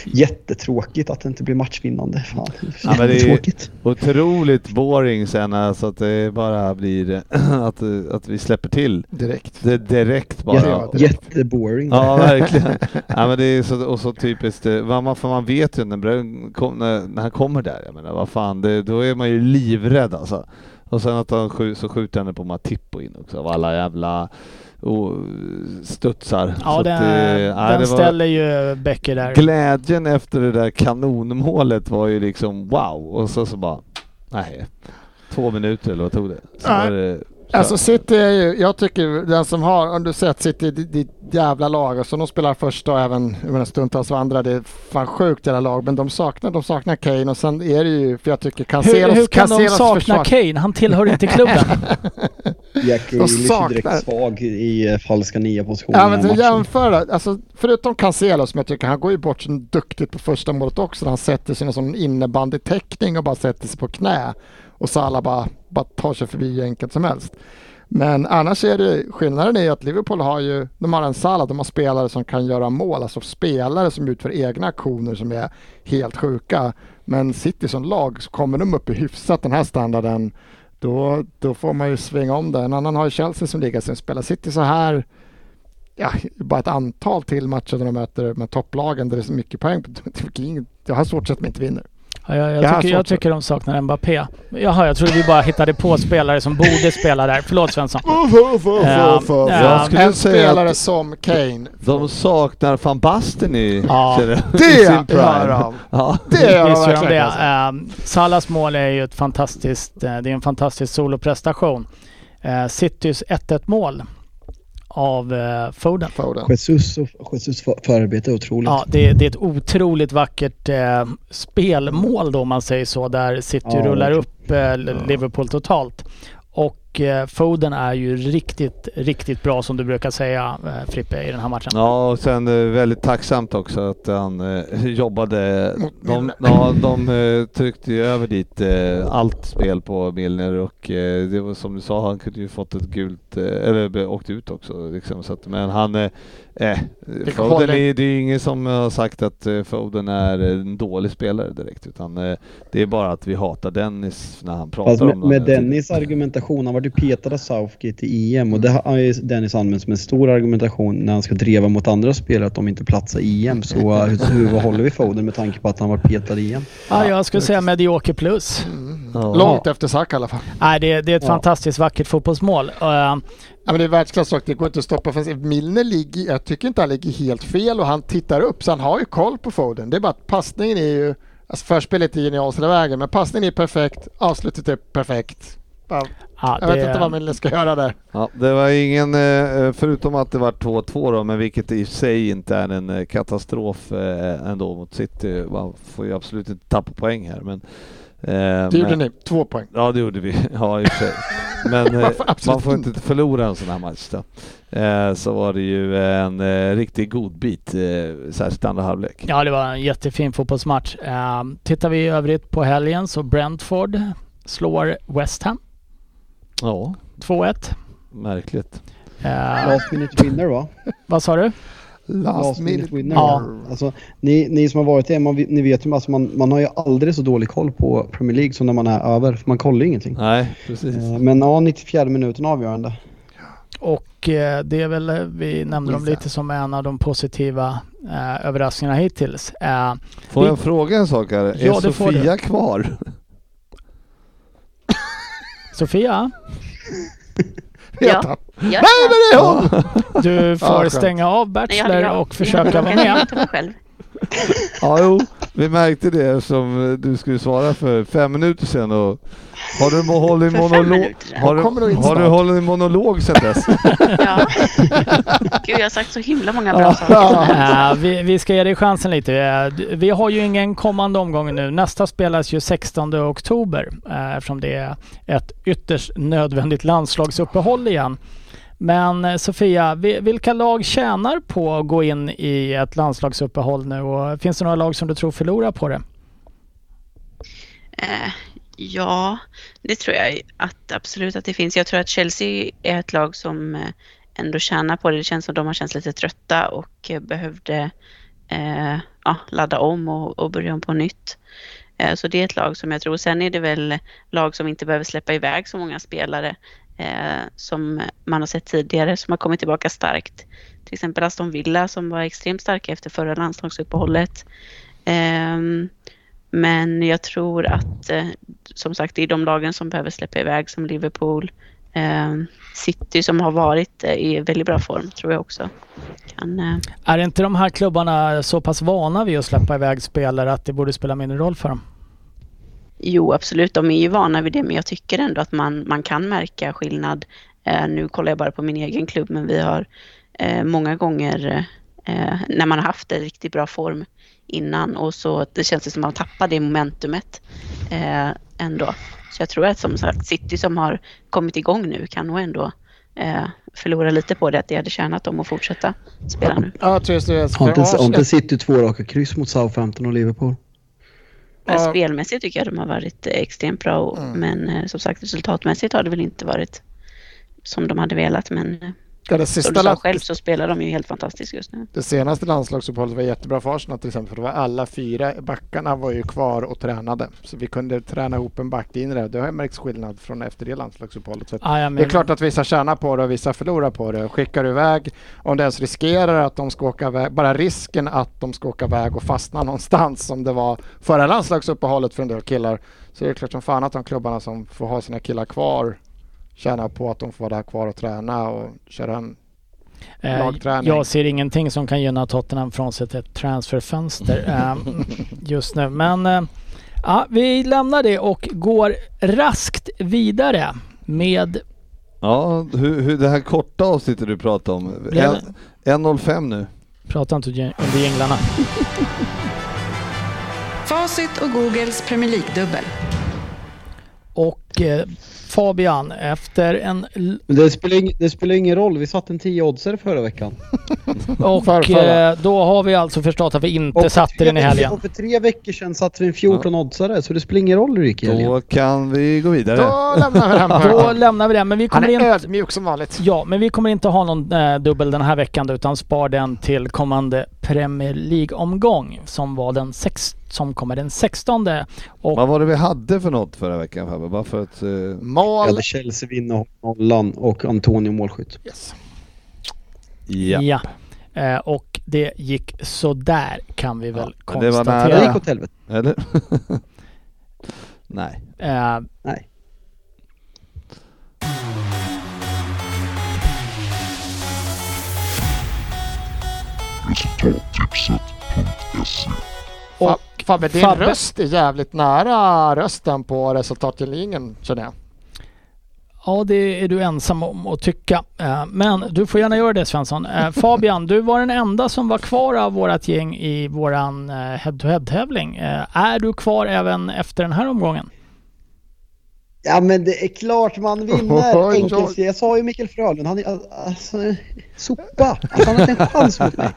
Jättetråkigt att det inte blir matchvinnande. Fan, Ja, men det är-. Otroligt boring sen alltså att det bara blir att, att vi släpper till Direkt. det direkt bara. Ja, det- jätteboring. Ja, verkligen. ja, men det är så, och så typiskt, eh, vad man, för man vet ju när, när, när han kommer där, jag menar vad fan, det, då är man ju livrädd alltså. Och sen att han skj, så skjuter han på Matippo in också av alla jävla oh, studsar. Ja, den, eh, nej, den det ställer ju Becker där. Glädjen efter det där kanonmålet var ju liksom wow och så så bara nej. Två minuter eller vad tog det? Så var det Alltså City är ju, jag tycker den som har, om du sett City, ditt jävla lag, och så de spelar första och även menar, stundtals andra, det är fan sjukt jävla lag, men de saknar, de saknar Kane och sen är det ju, för jag tycker Cancelos, Hur, hur kan de Cancelos sakna försvar- Kane? Han tillhör inte klubben. Jack De är saknar- direkt svag i eh, falska nia positionen Ja men matchen. jämföra, alltså förutom Cancelo som jag tycker, han går ju bort så duktigt på första målet också, när han sätter sig i en sån innebandytäckning och bara sätter sig på knä. Och Salah bara, bara tar sig förbi hur enkelt som helst. Men annars är det, skillnaden är att Liverpool har ju, de har en Salah, de har spelare som kan göra mål, alltså spelare som utför egna aktioner som är helt sjuka. Men City som lag, så kommer de upp i hyfsat den här standarden, då, då får man ju svänga om det. En annan har ju Chelsea som ligger sen spelar City så här ja, bara ett antal till matcher där de möter med topplagen där det är så mycket poäng. Jag har svårt att se att de inte vinner. Ja, jag, jag, Jag tycker, jag tycker de saknar Mbappé. Jaha, jag trodde vi bara hittade på spelare som borde spela där. Förlåt Svensson. Skulle en säga spelare att- som Kane. De saknar van Basten i, Ja. Det sin gör prime. de. Ja. Det gör de Visst gör de verkligen. det. Ehm, Salas mål är ju ett fantastiskt, eh, det är en fantastisk soloprestation. Uh, Citys 1-1 mål av uh, Foden. Foden. Jesus Jesus för- förarbete är otroligt. Ja, det, det är ett otroligt vackert eh, spelmål då om man säger så, där City Ja, rullar upp eh, Liverpool totalt. Och eh, Foden är ju riktigt, riktigt bra som du brukar säga eh, Frippe i den här matchen. Ja, och sen eh, väldigt tacksamt också att han jobbade. De, ja, de tryckte ju över dit allt spel på Milner och det var som du sa, han kunde ju fått ett gult, eller åkt ut också. Liksom, så att, men han, eh, Foden är, det är ingen som har sagt att Foden är en dålig spelare direkt utan det är bara att vi hatar Dennis när han pratar Fast om med, honom med hela tiden. Dennis argumentation, han var ju petad av Southgate i EM och det har ju Dennis använt som en stor argumentation när han ska driva mot andra spelare att de inte platsar i EM. Så uh, hur, vad håller vi Foden med tanke på att han var petad i EM? Ja, jag skulle säga medioker plus. Ja. Långt efter Saka i alla fall. Nej, det, det är ett Ja. fantastiskt vackert fotbollsmål. Eh, Ja, men det är världsklass det går inte att stoppa. För Milner ligger, jag tycker inte han ligger helt fel och han tittar upp så han har ju koll på Foden. Det är bara att passningen är ju, alltså förspelet är genialt hela vägen men passningen är perfekt, avslutet är perfekt. Ja, ja, Jag vet det- inte vad Milner ska göra där. Ja, det var ingen, eh, förutom att det var 2-2 då, men vilket i sig inte är en eh, katastrof eh, ändå mot City. Man får ju absolut inte tappa poäng här men... eh, Det gjorde men- ni, två poäng. Ja det gjorde vi, ja i och för sig. Men eh, Man får man får inte förlora en sån här match då. Eh, så var det ju en eh, riktig godbit, eh, särskilt andra halvlek. Ja, det var en jättefin fotbollsmatch. Tittar vi i övrigt på helgen så Brentford slår West Ham Ja, 2-1. märkligt. Eh, Last minute winner va? vad sa du? Last, minute winner. Ja. Alltså, ni, ni som har varit det, man, ni vet ju alltså man, man har ju aldrig så dålig koll på Premier League som när man är över. För man kollar ju ingenting. Nej, precis. Eh, Men ja, 94 minuten avgörande. Och eh, det är väl, vi nämnde dem lite som en av de positiva eh, överraskningarna hittills. Eh, Får vi- jag fråga en sak här? Ja, är det får Sofia kvar? Sofia, Ja. Nej men det är hon! du får stänga av Bachelor och försöka vara med. Ja, jo. Vi märkte det som du skulle svara för fem minuter sedan och har du hållit monolog? Har du, har du hållit en monolog sedan dess? Ja. Gud, jag har sagt så himla många bra saker. Eh, vi, vi ska ge dig chansen lite. Eh, Vi har ju ingen kommande omgång nu. Nästa spelas ju 16 oktober eh, eftersom det är ett ytterst nödvändigt landslagsuppehåll igen. Men eh, Sofia, vilka lag tjänar på att gå in i ett landslagsuppehåll nu och finns det några lag som du tror förlorar på det? Eh, ja, det tror jag att absolut att det finns. Jag tror att Chelsea är ett lag som eh, ändå tjänar på det. Det känns som de har känts lite trötta och eh, behövde eh, ja, ladda om och, och börja om på nytt. Eh, så det är ett lag som jag tror. Sen är det väl lag som inte behöver släppa iväg så många spelare eh, som man har sett tidigare som har kommit tillbaka starkt. Till exempel Aston Villa som var extremt starka efter förra landslagsuppehållet. Eh, men jag tror att eh, som sagt det är de lagen som behöver släppa iväg som Liverpool. Eh, City som har varit eh, i väldigt bra form tror jag också. Kan, eh, Är inte de här klubbarna så pass vana vid att släppa iväg spelare att det borde spela mindre roll för dem? Jo absolut, de är ju vana vid det men jag tycker ändå att man, man kan märka skillnad. Eh, nu kollar jag bara på min egen klubb men vi har eh, många gånger eh, när man har haft en riktigt bra form innan och så det känns det som att man tappar det momentumet eh, ändå. Så jag tror att som sagt City som har kommit igång nu kan nog ändå eh, förlora lite på det att det hade tjänat dem att fortsätta spela nu. Ja, tror jag Har inte, City två raka kryss mot Southampton och Liverpool? Ja. Spelmässigt tycker jag de har varit extremt bra Mm. men eh, som sagt resultatmässigt har det väl inte varit som de hade velat men eh, Ja, det, som sista du sa själv så spelar de ju helt fantastiskt just nu. det senaste landslagsuppehållet var jättebra för Arsenal till exempel. För det var alla fyra backarna var ju kvar och tränade. Så vi kunde träna ihop en backlinje. Det har märkts skillnad från efter det landslagsuppehållet. Så Ah, ja, Det är klart att vissa tjänar på det och vissa förlorar på det. Skickar du iväg, om det ens riskerar att de ska åka iväg, bara risken att de ska åka iväg och fastna någonstans som det var förra landslagsuppehållet för en del killar. Så är det klart som fan att de klubbarna som får ha sina killar kvar tjänar på att de får vara där kvar och träna och köra en Eh, lagträning. Jag ser ingenting som kan gynna Tottenham frånsett ett transferfönster eh, just nu. Men eh, ja, vi lämnar det och går raskt vidare med... Ja, hur, hur det här korta avsnittet du pratade om. Blev En- 1.05 nu. Prata inte under under jinglarna. Facit och Googles Premier League-dubbel. Och eh, Fabian, efter en... det spelar, ing, det spelar ingen roll, vi satte en 10 oddsare förra veckan. Och Förrförra. eh, då har vi alltså förstått att vi inte för satte tre den i helgen. Och för tre veckor sedan satte vi en 14 oddsare, så det spelar ingen roll hur det gick i helgen. Då kan vi gå vidare. Då lämnar vi den på Då högen. lämnar vi den. Men vi Han kommer är in... ödmjuk som vanligt. Ja, men vi kommer inte ha någon eh, dubbel den här veckan då, utan spar den till kommande Premier League-omgång som var den sex, som kommer den 16. Och Vad var det vi hade för något förra veckan Fabbe? Bara för att... eh, Mål. hade Chelsea vinna och nollan och Antonio målskytt. Yes. ja. ja. Eh, och det gick sådär kan vi väl Ja, men det var konstatera. Det gick åt helvete. Eller? Nej. Eh, Nej. Fa- Fabbe, din Fabbe- röst är jävligt nära rösten på resultatlinjen känner jag. Ja, det är du ensam om att tycka. Eh, Men du får gärna göra det Svensson. Eh, Fabian, du var den enda som var kvar av vårat gäng i våran eh, head-to-head-tävling. Är du kvar även efter den här omgången? Ja men det är klart man vinner. oj. Enkelt. Jag sa ju Mikael Frölund, han är alltså, sopa. Alltså, han har inte en chans mot mig.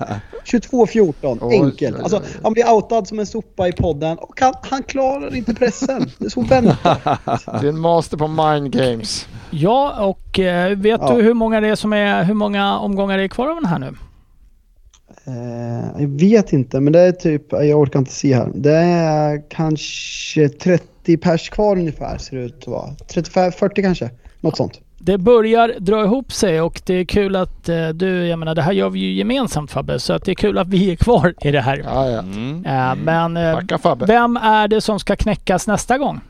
22-14, Oj, enkelt. Alltså, han blir outad som en sopa i podden och han, han klarar inte pressen. Det är så vänta. Du är en master på mind games. Ja, och eh, vet Ja. du hur många det är som är, hur många omgångar det är kvar av den här nu? Eh, jag vet inte, men det är typ, jag orkar inte se här. Det är kanske 30 pers kvar ungefär ser det ut att vara. 35-40 kanske, något sånt. Det börjar dra ihop sig och det är kul att eh, du, jag menar det här gör vi ju gemensamt Fabbe, så att det är kul att vi är kvar i det här. Ja, ja. Mm. Eh, Men eh, Tacka Fabbe. vem är det som ska knäckas nästa gång?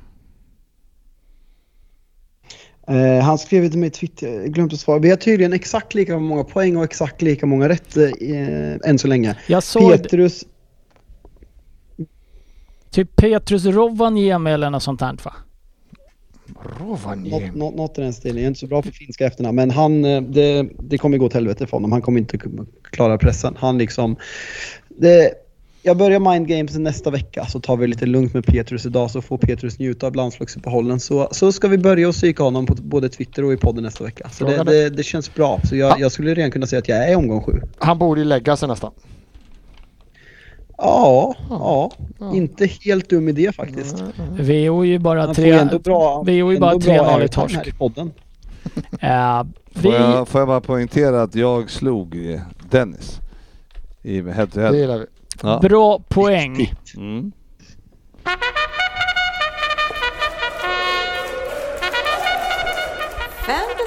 Eh, han skrev till mig Twitter, glömde att svara. Vi har tydligen exakt lika många poäng och exakt lika många rätt eh, än så länge. Jag såg... Petrus... Typ Petrus Rovaniemi eller något sånt här va? Rovaniemi. något, något i den stilen. Jag är inte så bra på finska efternamn men han, eh, det, det kommer gå åt helvete för honom. Han kommer inte klara pressen. Han liksom... Det, jag börjar Mind Games nästa vecka så tar vi lite lugnt med Petrus idag så får Petrus njuta av landslagsuppehållen. Så, så ska vi börja och psyka honom på både Twitter och i podden nästa vecka. Så det, det, det känns bra. Så jag, jag skulle redan kunna säga att jag är omgång sju. Han borde ju lägga sig nästan. Ja, ja. Inte helt dum idé faktiskt. VO är ju bara tre... bra, vi är ju bara ändå 3-0 i torsk. här i podden. Eh, vi, Får jag, får jag bara poängtera att jag slog Dennis i head to Det head. gillar vi. Ja. Bra poäng. Mm.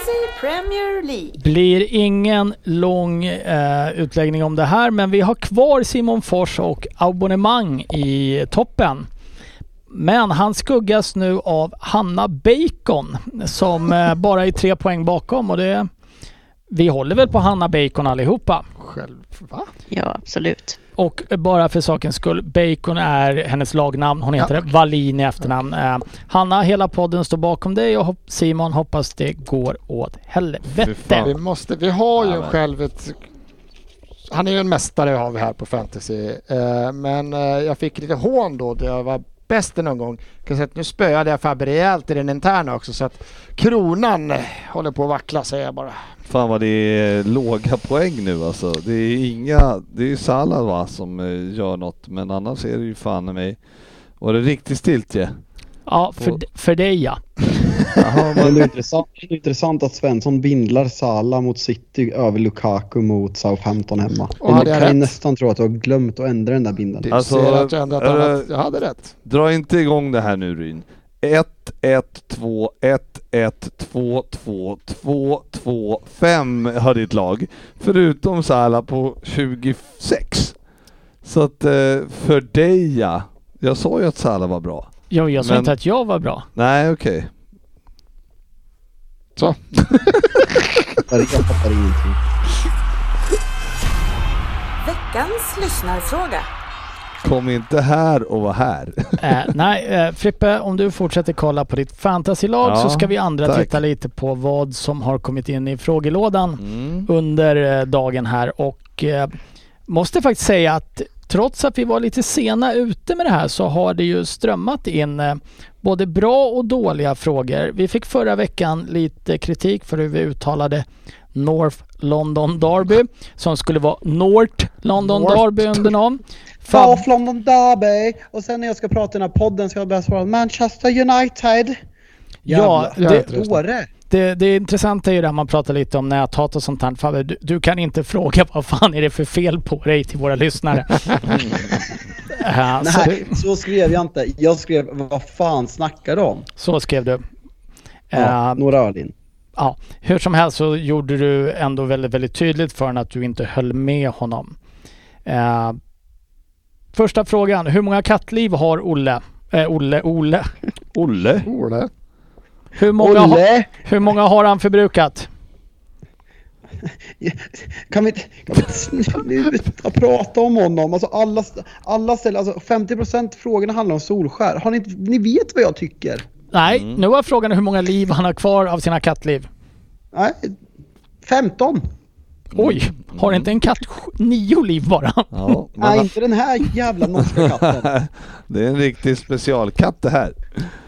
Fantasy Premier League. Blir ingen lång eh, utläggning om det här men vi har kvar Simon Fors och abonnemang i toppen. Men han skuggas nu av Hanna Bacon som eh, bara är tre poäng bakom och det... Vi håller väl på Hanna Bacon allihopa. Själv... Va? Ja, absolut. Och bara för sakens skull, Bacon är hennes lagnamn. Hon heter Ja. det. Wallin i efternamn. Eh, Hanna, hela podden står bakom dig och Simon hoppas det går åt helvete. Vi måste... Vi har ju Ja, men- själv ett... Han är ju en mästare har vi här på fantasy. Eh, men eh, jag fick lite hån då. där Jag var bäst någon gång. Jag kan säga att nu spöade jag Fabbe rejält i den interna också så att kronan håller på att vackla säger jag bara. Fan vad det är låga poäng nu alltså. Det är inga, det är ju Salah va som eh, gör något men annars är det ju fan i mig. Var det riktigt stiltje? Ja, för, d- för dig ja. Jaha, Det är men, intressant, det är intressant att Svensson bindlar Salah mot City över Lukaku mot Southampton hemma. Och Man hade jag kan ju rätt? nästan tro att du har glömt att ändra den där bindeln. Du Alltså, ser att jag ändrat är det- annat. Jag hade rätt. dra inte igång det här nu Ryn. 1, 1, 2, 1, 1, 2, 2, 2, 2, 5 har ditt lag. Förutom Salah på 26. Så att eh, för dig ja. Jag sa ju att Salah var bra. Jo, jag sa Men- inte att jag var bra. Nej okej. Så. Jag fattar ingenting. Veckans lyssnarfråga. Kom inte här och var här. Eh, nej, eh, Frippe, om du fortsätter kolla på ditt fantasylag Ja, så ska vi andra tack. titta lite på vad som har kommit in i frågelådan Mm. under eh, dagen här och måste faktiskt säga att trots att vi var lite sena ute med det här så har det ju strömmat in eh, både bra och dåliga frågor. Vi fick förra veckan lite kritik för hur vi uttalade North London Derby som skulle vara North London North. Derby under namn. Fab- South London Derby och sen när jag ska prata i den här podden ska jag börja svara Manchester United. Ja, Jävlar. det- det- Dåre. Det, det intressanta är ju det här man pratar lite om näthat och sånt här. Du, du kan inte fråga vad fan är det för fel på dig till våra lyssnare. Eh, så, Nej, så skrev jag inte. Jag skrev vad fan snackar du om? så skrev du. Ja, Eh, några öl in. ja, hur som helst så gjorde du ändå väldigt, väldigt tydligt för honom att du inte höll med honom. Eh, första frågan. Hur många kattliv har Olle? Eh, Olle, Olle. Olle? Ole. Hur många, ha, Olle! hur många har han förbrukat? Kan vi inte kan vi sluta prata om honom? Alltså alla, alla ställer, alltså 50% frågorna handlar om Solskär. Har ni, inte, ni vet vad jag tycker? Nej, Mm. nu var frågan hur många liv han har kvar av sina kattliv. Nej, 15. Oj, har inte en katt nio liv bara? Ja, Nej, inte den här jävla norska katten. det är en riktig specialkatt det här.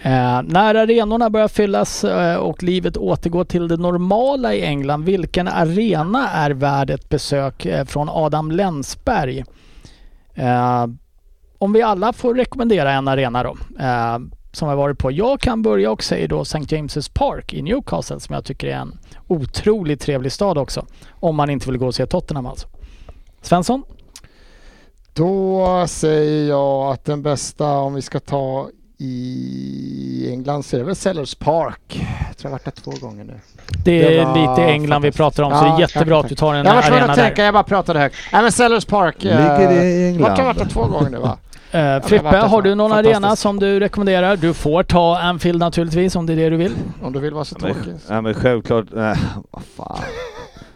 Eh, när arenorna börjar fyllas eh, och livet återgår till det normala i England, vilken arena är värd ett besök eh, från Adam Länsberg? Eh, om vi alla får rekommendera en arena då, eh, som jag varit på. Jag kan börja och säger då St. James's Park i Newcastle som jag tycker är en otroligt trevlig stad också. Om man inte vill gå och se Tottenham alltså. Svensson? Då säger jag att den bästa om vi ska ta i England så är det väl Sellers Park. Jag tror jag varit där två gånger nu. Det är Det lite England vi pratar om så det Ja, är jättebra tack, att du tar en Jag var tvungen arena att där. tänka, jag bara pratade högt. Nej men Sellers Park. eh, Ligger det i England? Vart har jag varit där två gånger nu va? Men Frippe, har du någon arena som du rekommenderar? Du får ta Anfield naturligtvis om det är det du vill. Om du vill vara så tråkig. nej men självklart, nej vad fan.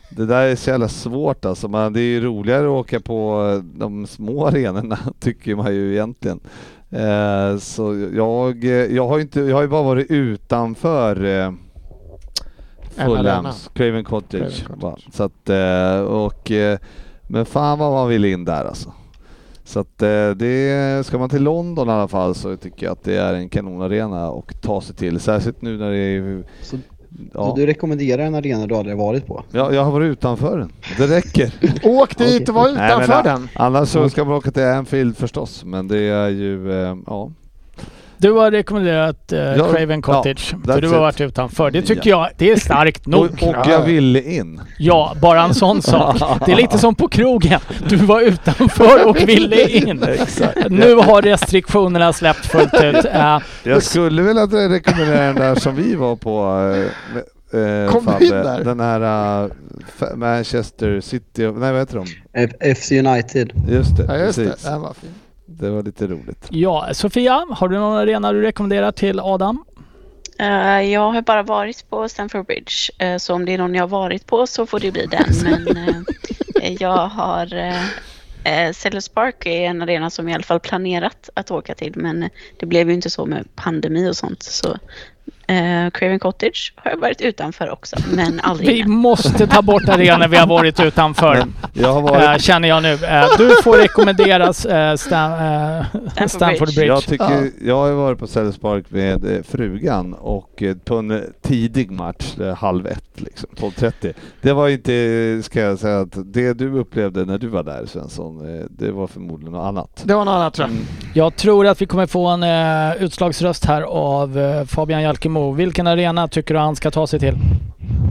Det där är så jävla svårt alltså. Man, det är ju roligare att åka på eh, de små arenorna tycker man ju egentligen. Eh, så jag, jag har ju inte, jag har ju bara varit utanför arena. Fulhams, Craven Cottage. Craven Cottage. Så att, och, men fan vad man vill in där alltså. Så att eh, det, ska man till London i alla fall så tycker jag att det är en kanonarena och ta sig till. Särskilt nu när det är... Så Ja, du, du rekommenderar en arena du aldrig varit på? ja, jag har varit utanför den. Det räcker. Åk dit och var Nej, men, utanför den. Annars så ska man åka till Anfield förstås, men det är ju, eh, ja. Du har rekommenderat uh, Ja, Craven ja, Cottage, för that's du har it. varit utanför. Det tycker jag, det är starkt nog. Och, och jag ville in. Ja, bara en sån sak. Det är lite som på krogen. Du var utanför och ville in. Nu har restriktionerna släppt fullt ut. Eh, Jag skulle vilja rekommendera den där som vi var på. eh, eh, Kom Fabbe. in där. Den här eh, Fa- Manchester City, nej vad heter de? F- FC United. Just det, Ja just det, precis. den var fin. Det var lite roligt. ja, Sofia, har du någon arena du rekommenderar till Adam? Eh, jag har bara varit på Stamford Bridge, eh, så om det är någon jag har varit på så får det bli den. Men eh, jag har... Uh, Sellers Park är en arena som jag i alla fall planerat att åka till, men det blev ju inte så med pandemi och sånt. Så uh, Craven Cottage har jag varit utanför också, men aldrig Vi måste ta bort arenor vi har varit utanför. Jag har varit, känner jag nu. Eh, du får rekommenderas uh, Stam, eh, Stamford Bridge. jag, tycker, jag har varit på Sellers Park med frugan och på en tidig match, halv ett liksom, 12.30. Det var inte, ska jag säga, att det du upplevde när du var där Svensson, det var förmodligen något annat. Det var något annat tror jag. Mm. Jag tror att vi kommer få en uh, utslagsröst här av Fabian Jalkemo. Vilken arena tycker du han ska ta sig till?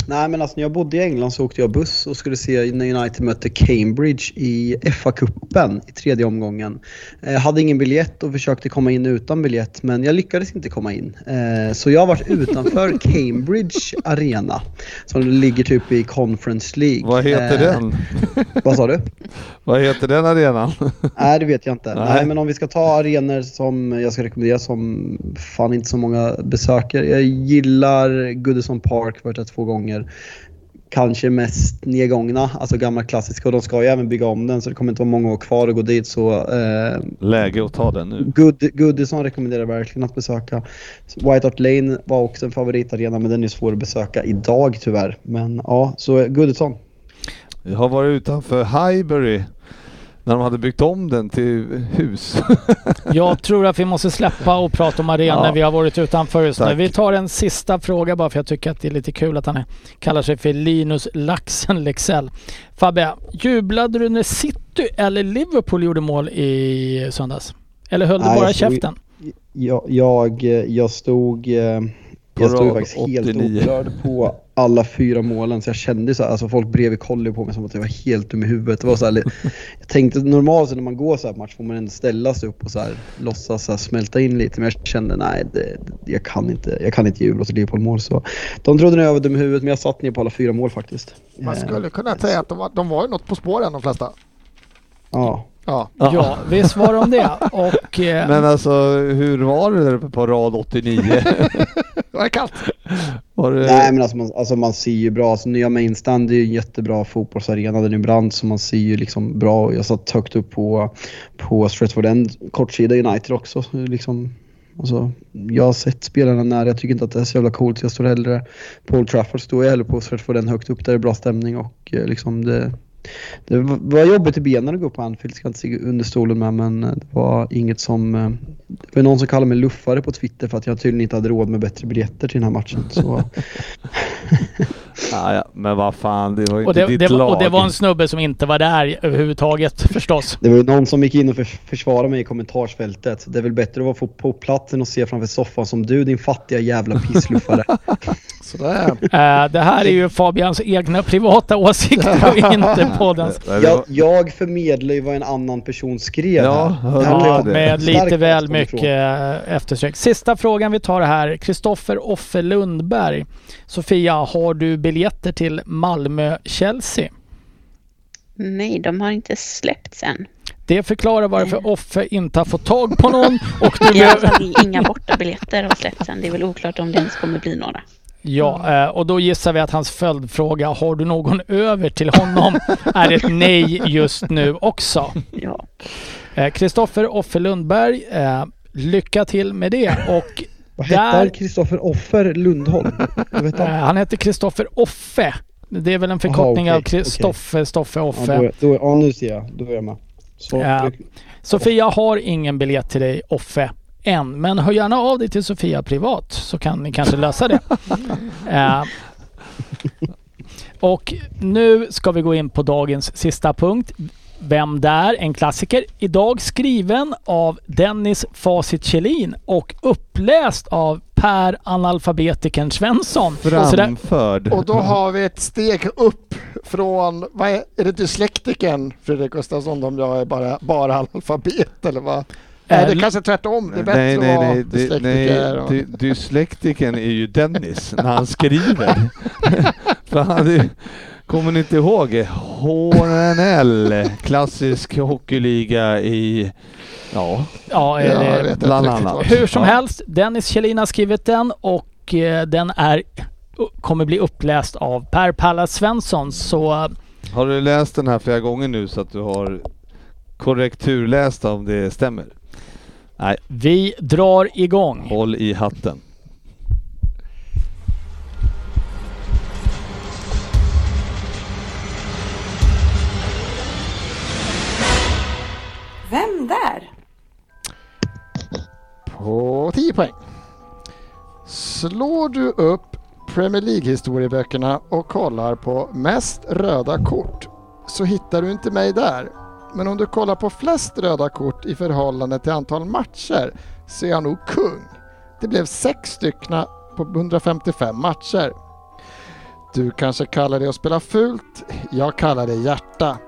Nej men alltså när jag bodde i England så åkte jag buss och skulle se när United mötte Cambridge i FA-cupen i tredje omgången. Jag hade ingen biljett och försökte komma in utan biljett men jag lyckades inte komma in. Eh, Så jag har varit utanför Cambridge Arena som ligger typ i Conference League. Vad heter Eh, den? Vad sa du? Vad heter den arenan? Nej det vet jag inte. Nej. Nej. men om vi ska ta arenor som jag ska rekommendera som fan inte så många besöker. Jag gillar Goodison Park, varit där två gånger. Kanske mest nedgångna, alltså gamla klassiska och de ska ju även bygga om den så det kommer inte vara många år kvar att gå dit så eh, Läge att ta den nu. Good, Goodison rekommenderar verkligen att besöka. White Hart Lane var också en favoritarena men den är svår att besöka idag tyvärr. Men ja, så Goodison. Jag har varit utanför Highbury när de hade byggt om den till hus. Jag tror att vi måste släppa och prata om arenor Ja. vi har varit utanför just nu. Tack. Vi tar en sista fråga bara för jag tycker att det är lite kul att han är, kallar sig för Linus Laxen Lexell. Fabbe, jublade du när City eller Liverpool gjorde mål i söndags? Eller höll du Nej, bara jag käften? Jag, jag, jag stod, eh, jag stod faktiskt helt 89. oberörd på alla fyra målen så jag kände så här, alltså folk bredvid kollade på mig som att jag var helt dum i huvudet. Det var så här, jag tänkte normalt så när man går så här match får man ändå ställa sig upp och så här, låtsas så här, smälta in lite men jag kände nej, det, jag, kan inte, jag kan inte jubla åt Liverpool-mål så. De trodde nog jag var dum i huvudet men jag satt ner på alla fyra mål faktiskt. Man Eh, skulle kunna säga att de var, de var ju något på spåren de flesta. Ja. Ja. Ja, visst var de det. Och eh, Men alltså hur var det där uppe på rad 89? Det var kallt. Var det... Nej men alltså man, alltså man ser ju bra, alltså nya Mainstand är ju en jättebra fotbollsarena, den är brant så man ser ju liksom bra. Jag satt högt upp på, på Stretford End, kortsida United också. Så Liksom, alltså, jag har sett spelarna nära, jag tycker inte att det är så jävla coolt. Jag står hellre på Old Trafford, står jag hellre på Stretford End högt upp där det är bra stämning och eh, liksom det det var jobbigt i benen att gå på Anfield, ska jag inte se under stolen med men det var inget som... Eh, det var någon som kallade mig luffare på Twitter för att jag tydligen inte hade råd med bättre biljetter till den här matchen. Så Ja, ja, men vad fan, det var ju och, inte det, ditt det, var- lag. och det var en snubbe som inte var där överhuvudtaget förstås. Det var ju någon som gick in och förs- försvarade mig i kommentarsfältet. Det är väl bättre att vara få- på plats än att se framför soffan som du din fattiga jävla pissluffare. Sådär. Eh, det här är ju Fabians egna privata åsikter och inte poddens. Jag, jag förmedlar ju vad en annan person skrev Ja, här. Ja, med lite väl mycket eh, eftersök. Sista frågan vi tar här. Kristoffer Offe Lundberg. Sofia, har du biljetter till Malmö-Chelsea? Nej, de har inte släppts än. Det förklarar varför Offe inte har fått tag på någon och alla behöver... fall inga bortabiljetter har släppts än. Det är väl oklart om det ens kommer bli några. Ja, eh, och då gissar vi att hans följdfråga, har du någon över till honom? är ett nej just nu också. Ja. Eh, Kristoffer Offe Lundberg, eh, Lycka till med det. Och Vad hette han? Kristoffer Offer Lundholm? Vet eh, han? han heter Kristoffer Offe. Det är väl en förkortning Aha, av okej, Kristoffer Stoffe Ja, Offe. då, då, ja, nu ser jag. Då är jag med. Så, Ja. Sofia har ingen biljett till dig, Offe, än. Men hör gärna av dig till Sofia privat så kan ni kanske lösa det. Eh, och nu ska vi gå in på dagens sista punkt. Vem där? En klassiker. Idag skriven av Dennis Facit Kjellin och uppläst av Per Analfabetikern Svensson. Framförd. Och då har vi ett steg upp från, vad är, är det dyslektikern Fredrik Gustafsson om jag är bara, bara analfabet eller vad? Nej, det är kanske tvärtom. Det är bättre nej, nej, att vara nej, det, nej dyslektiker. och- dy, dyslektikern är ju Dennis när han skriver. För han, är- kommer ni inte ihåg HNL, klassisk hockeyliga i, ja, ja, inte bland annat. Hur som Ja. helst, Dennis Kjellin har skrivit den och eh, den är, kommer bli uppläst av Per Pallas Svensson. Så Har du läst den här flera gånger nu så att du har korrekturläst om det stämmer? Nej, vi drar igång. håll i hatten. Där? På 10 poäng. Slår du upp Premier League-historieböckerna och kollar på mest röda kort så hittar du inte mig där. Men om du kollar på flest röda kort i förhållande till antal matcher så är jag nog kung. Det blev sex stycken på 155 matcher. Du kanske kallar det att spela fult. Jag kallar det hjärta.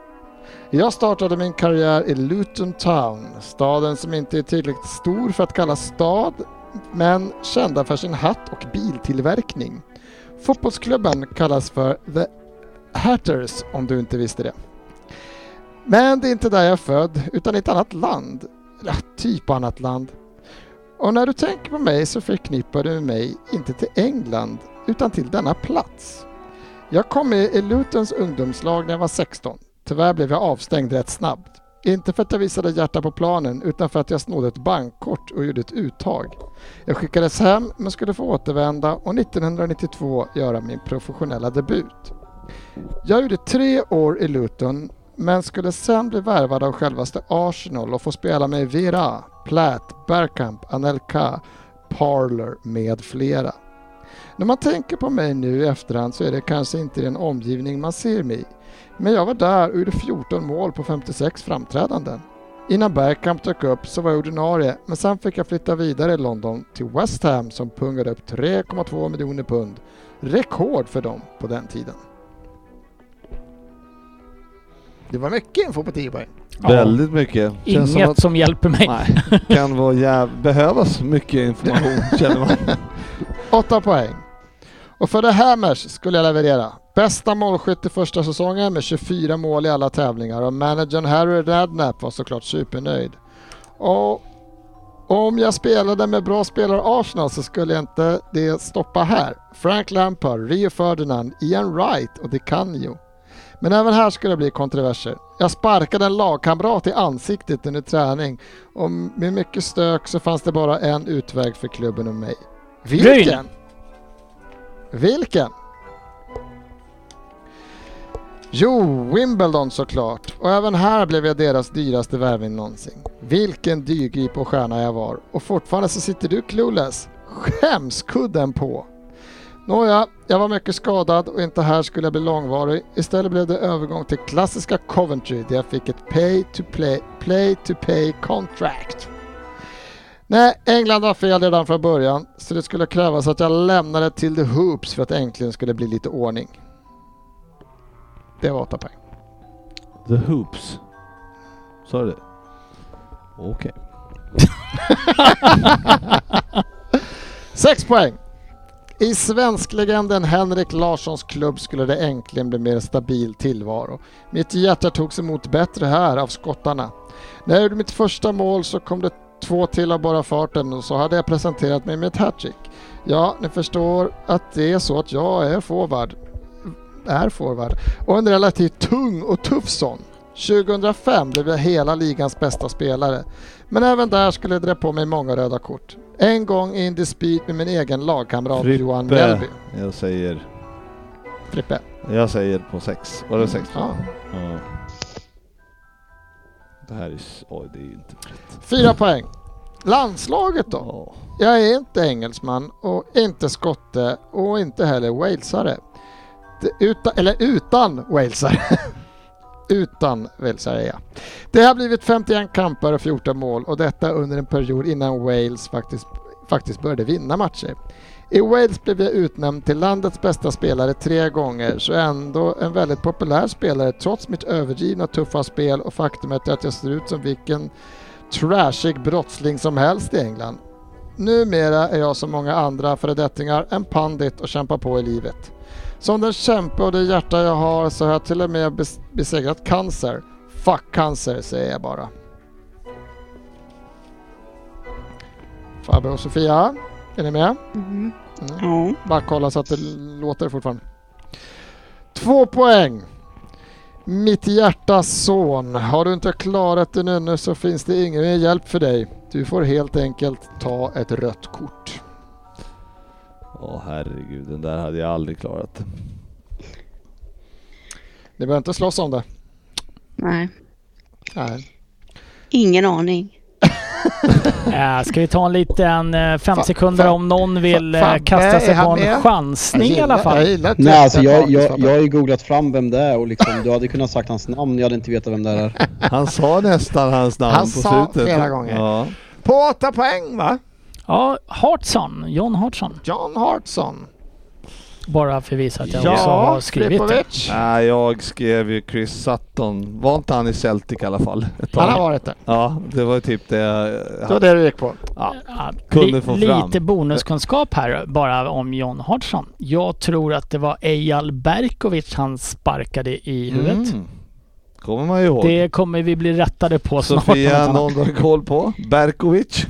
Jag startade min karriär i Luton Town, staden som inte är tillräckligt stor för att kallas stad, men kända för sin hatt och biltillverkning. Fotbollsklubben kallas för The Hatters om du inte visste det. Men det är inte där jag är född, utan i ett annat land. Ja, typ annat land. Och när du tänker på mig så förknippar du mig inte till England, utan till denna plats. Jag kom med i Lutons ungdomslag när jag var 16. Tyvärr blev jag avstängd rätt snabbt. Inte för att jag visade hjärta på planen utan för att jag snodde ett bankkort och gjorde ett uttag. Jag skickades hem men skulle få återvända och 1992 göra min professionella debut. Jag gjorde tre år i Luton men skulle sen bli värvad av självaste Arsenal och få spela med Vera, Platt, Bergkamp, Anelka, Parler med flera. När man tänker på mig nu i efterhand så är det kanske inte den omgivning man ser mig i. Men jag var där och gjorde 14 mål på 56 framträdanden. Innan Bergkamp dök upp så var jag ordinarie men sen fick jag flytta vidare i London till West Ham som pungade upp 3,2 miljoner pund. Rekord för dem på den tiden. Det var mycket info på 10 poäng. Ja. Väldigt mycket. Känns som Inget att- som hjälper mig. Nej, kan vara jäv... behövas mycket information känner man. 8 poäng. Och för The Hammers skulle jag leverera. Bästa målskytt i första säsongen med 24 mål i alla tävlingar och managern Harry Redknapp var såklart supernöjd. Och om jag spelade med bra spelare Arsenal så skulle jag inte det stoppa här. Frank Lampard, Rio Ferdinand, Ian Wright och Di Canio. Men även här skulle det bli kontroverser. Jag sparkade en lagkamrat i ansiktet under träning och med mycket stök så fanns det bara en utväg för klubben och mig. Vilken? Vilken? Jo, Wimbledon såklart. Och även här blev jag deras dyraste värvning någonsin. Vilken dyrgrip och stjärna jag var. Och fortfarande så sitter du clueless. Skämskudden på. Nåja, jag var mycket skadad och inte här skulle jag bli långvarig. Istället blev det övergång till klassiska Coventry där jag fick ett pay to play, play to pay contract. Nej, England var fel redan från början så det skulle krävas att jag lämnade till The Hoops för att äntligen skulle bli lite ordning. Det var 8 poäng. The Hoops. Sa du det? Okej. 6 poäng. I svensklegenden Henrik Larssons klubb skulle det äntligen bli mer stabil tillvaro. Mitt hjärta togs emot bättre här av skottarna. När jag gjorde mitt första mål så kom det två till av bara farten och så hade jag presenterat mig med ett hattrick. Ja, ni förstår att det är så att jag är forward. Är forward. Och en relativt tung och tuff sån. 2005 blev jag hela ligans bästa spelare. Men även där skulle jag dra på mig många röda kort. En gång i en dispyt med min egen lagkamrat Johan Frippe. Mjällby. Jag säger, Frippe. jag säger på sex. Var det sex? Ja. Ja. Det här är, oj det är inte rätt. Fyra poäng. Landslaget då? Ja. Jag är inte engelsman och inte skotte och inte heller walesare. Utan, eller utan walesare. utan walesare är jag. Det har blivit 51 kamper och 14 mål och detta under en period innan Wales faktiskt, faktiskt började vinna matcher. I Wales blev jag utnämnd till landets bästa spelare tre gånger så ändå en väldigt populär spelare trots mitt överdrivna tuffa spel och faktumet att jag ser ut som vilken trashig brottsling som helst i England. Numera är jag som många andra föredettingar en pandit och kämpar på i livet. Som den kämpe och det hjärta jag har så har jag till och med besegrat cancer. Fuck cancer säger jag bara. Farbror och Sofia, är ni med? Mm. Ja. Bara kolla så att det låter fortfarande. Två poäng. Mitt hjärtas son. Har du inte klarat det ännu så finns det ingen hjälp för dig. Du får helt enkelt ta ett rött kort. Åh herregud, den där hade jag aldrig klarat. Ni behöver inte slåss om det. Nej, Nej. ingen aning. Eh, ska vi ta en liten eh, fem Fa- sekunder fa- om någon vill fa- eh, kasta sig han på en med? chansning i alla Jag fall? gillar ett Nej alltså jag, jag, jag har ju googlat fram vem det är och liksom, du hade kunnat sagt hans namn, jag hade inte vetat vem det är. Han sa nästan hans namn Han på sa slutet. flera gånger. Ja. På åtta poäng va? Ja, Hartson. John Hartson. John Hartson. Bara för att visa att jag också har skrivit det. Flipovic. Nej, jag skrev ju Chris Sutton. Var inte han i Celtic i alla fall? Han har varit det. Ja, det var typ det jag Det var det du gick på. ja. Ja, Kunde få fram. Lite bonuskunskap här bara om John Hartson. Jag tror att det var Eyal Berkovic han sparkade i huvudet. Mm. Kommer man ihåg. Det kommer vi bli rättade på snart. Sofia, om något någon du har koll på? Berkovic?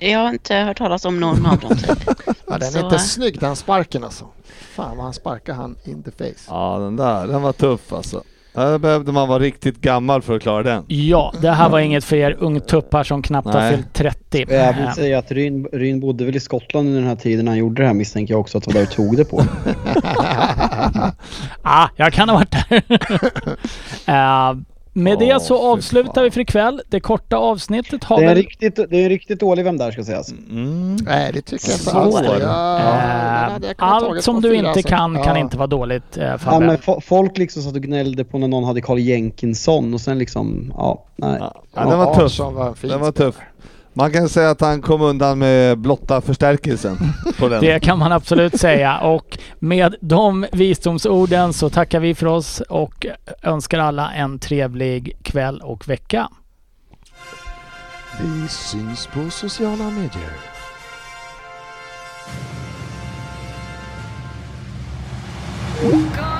Jag har inte hört talas om någon av dem. Typ. Ja, den är Så- inte snygg den sparken alltså. Fan vad han sparkar han in the face. Ja, den där, den var tuff alltså. Där behövde man vara riktigt gammal för att klara den. Ja, det här var inget för er ungtuppar som knappt har Nej. fyllt 30. Jag vill säga att Ryn, Ryn bodde väl i Skottland under den här tiden han gjorde det här misstänker jag också att han där tog det på. ah, jag kan ha varit där. Eh, med det Åh, så avslutar fan. vi för ikväll. Det korta avsnittet har Det är, en väl... riktigt, det är en riktigt dålig vem där ska sägas. Mm. Nej det tycker jag inte Så alls. är det. Ja, den Eh, jag allt som du inte alltså. kan kan Ja. inte vara dåligt eh, Ja, men fo- folk liksom satt och gnällde på när någon hade Carl Jenkinson och sen liksom, ja, nej. Ja, den var tuff. Den var tuff. Man kan säga att han kom undan med blotta förstärkelsen på den. Det kan man absolut säga. Och med de visdomsorden så tackar vi för oss och önskar alla en trevlig kväll och vecka. Vi syns på sociala medier. Go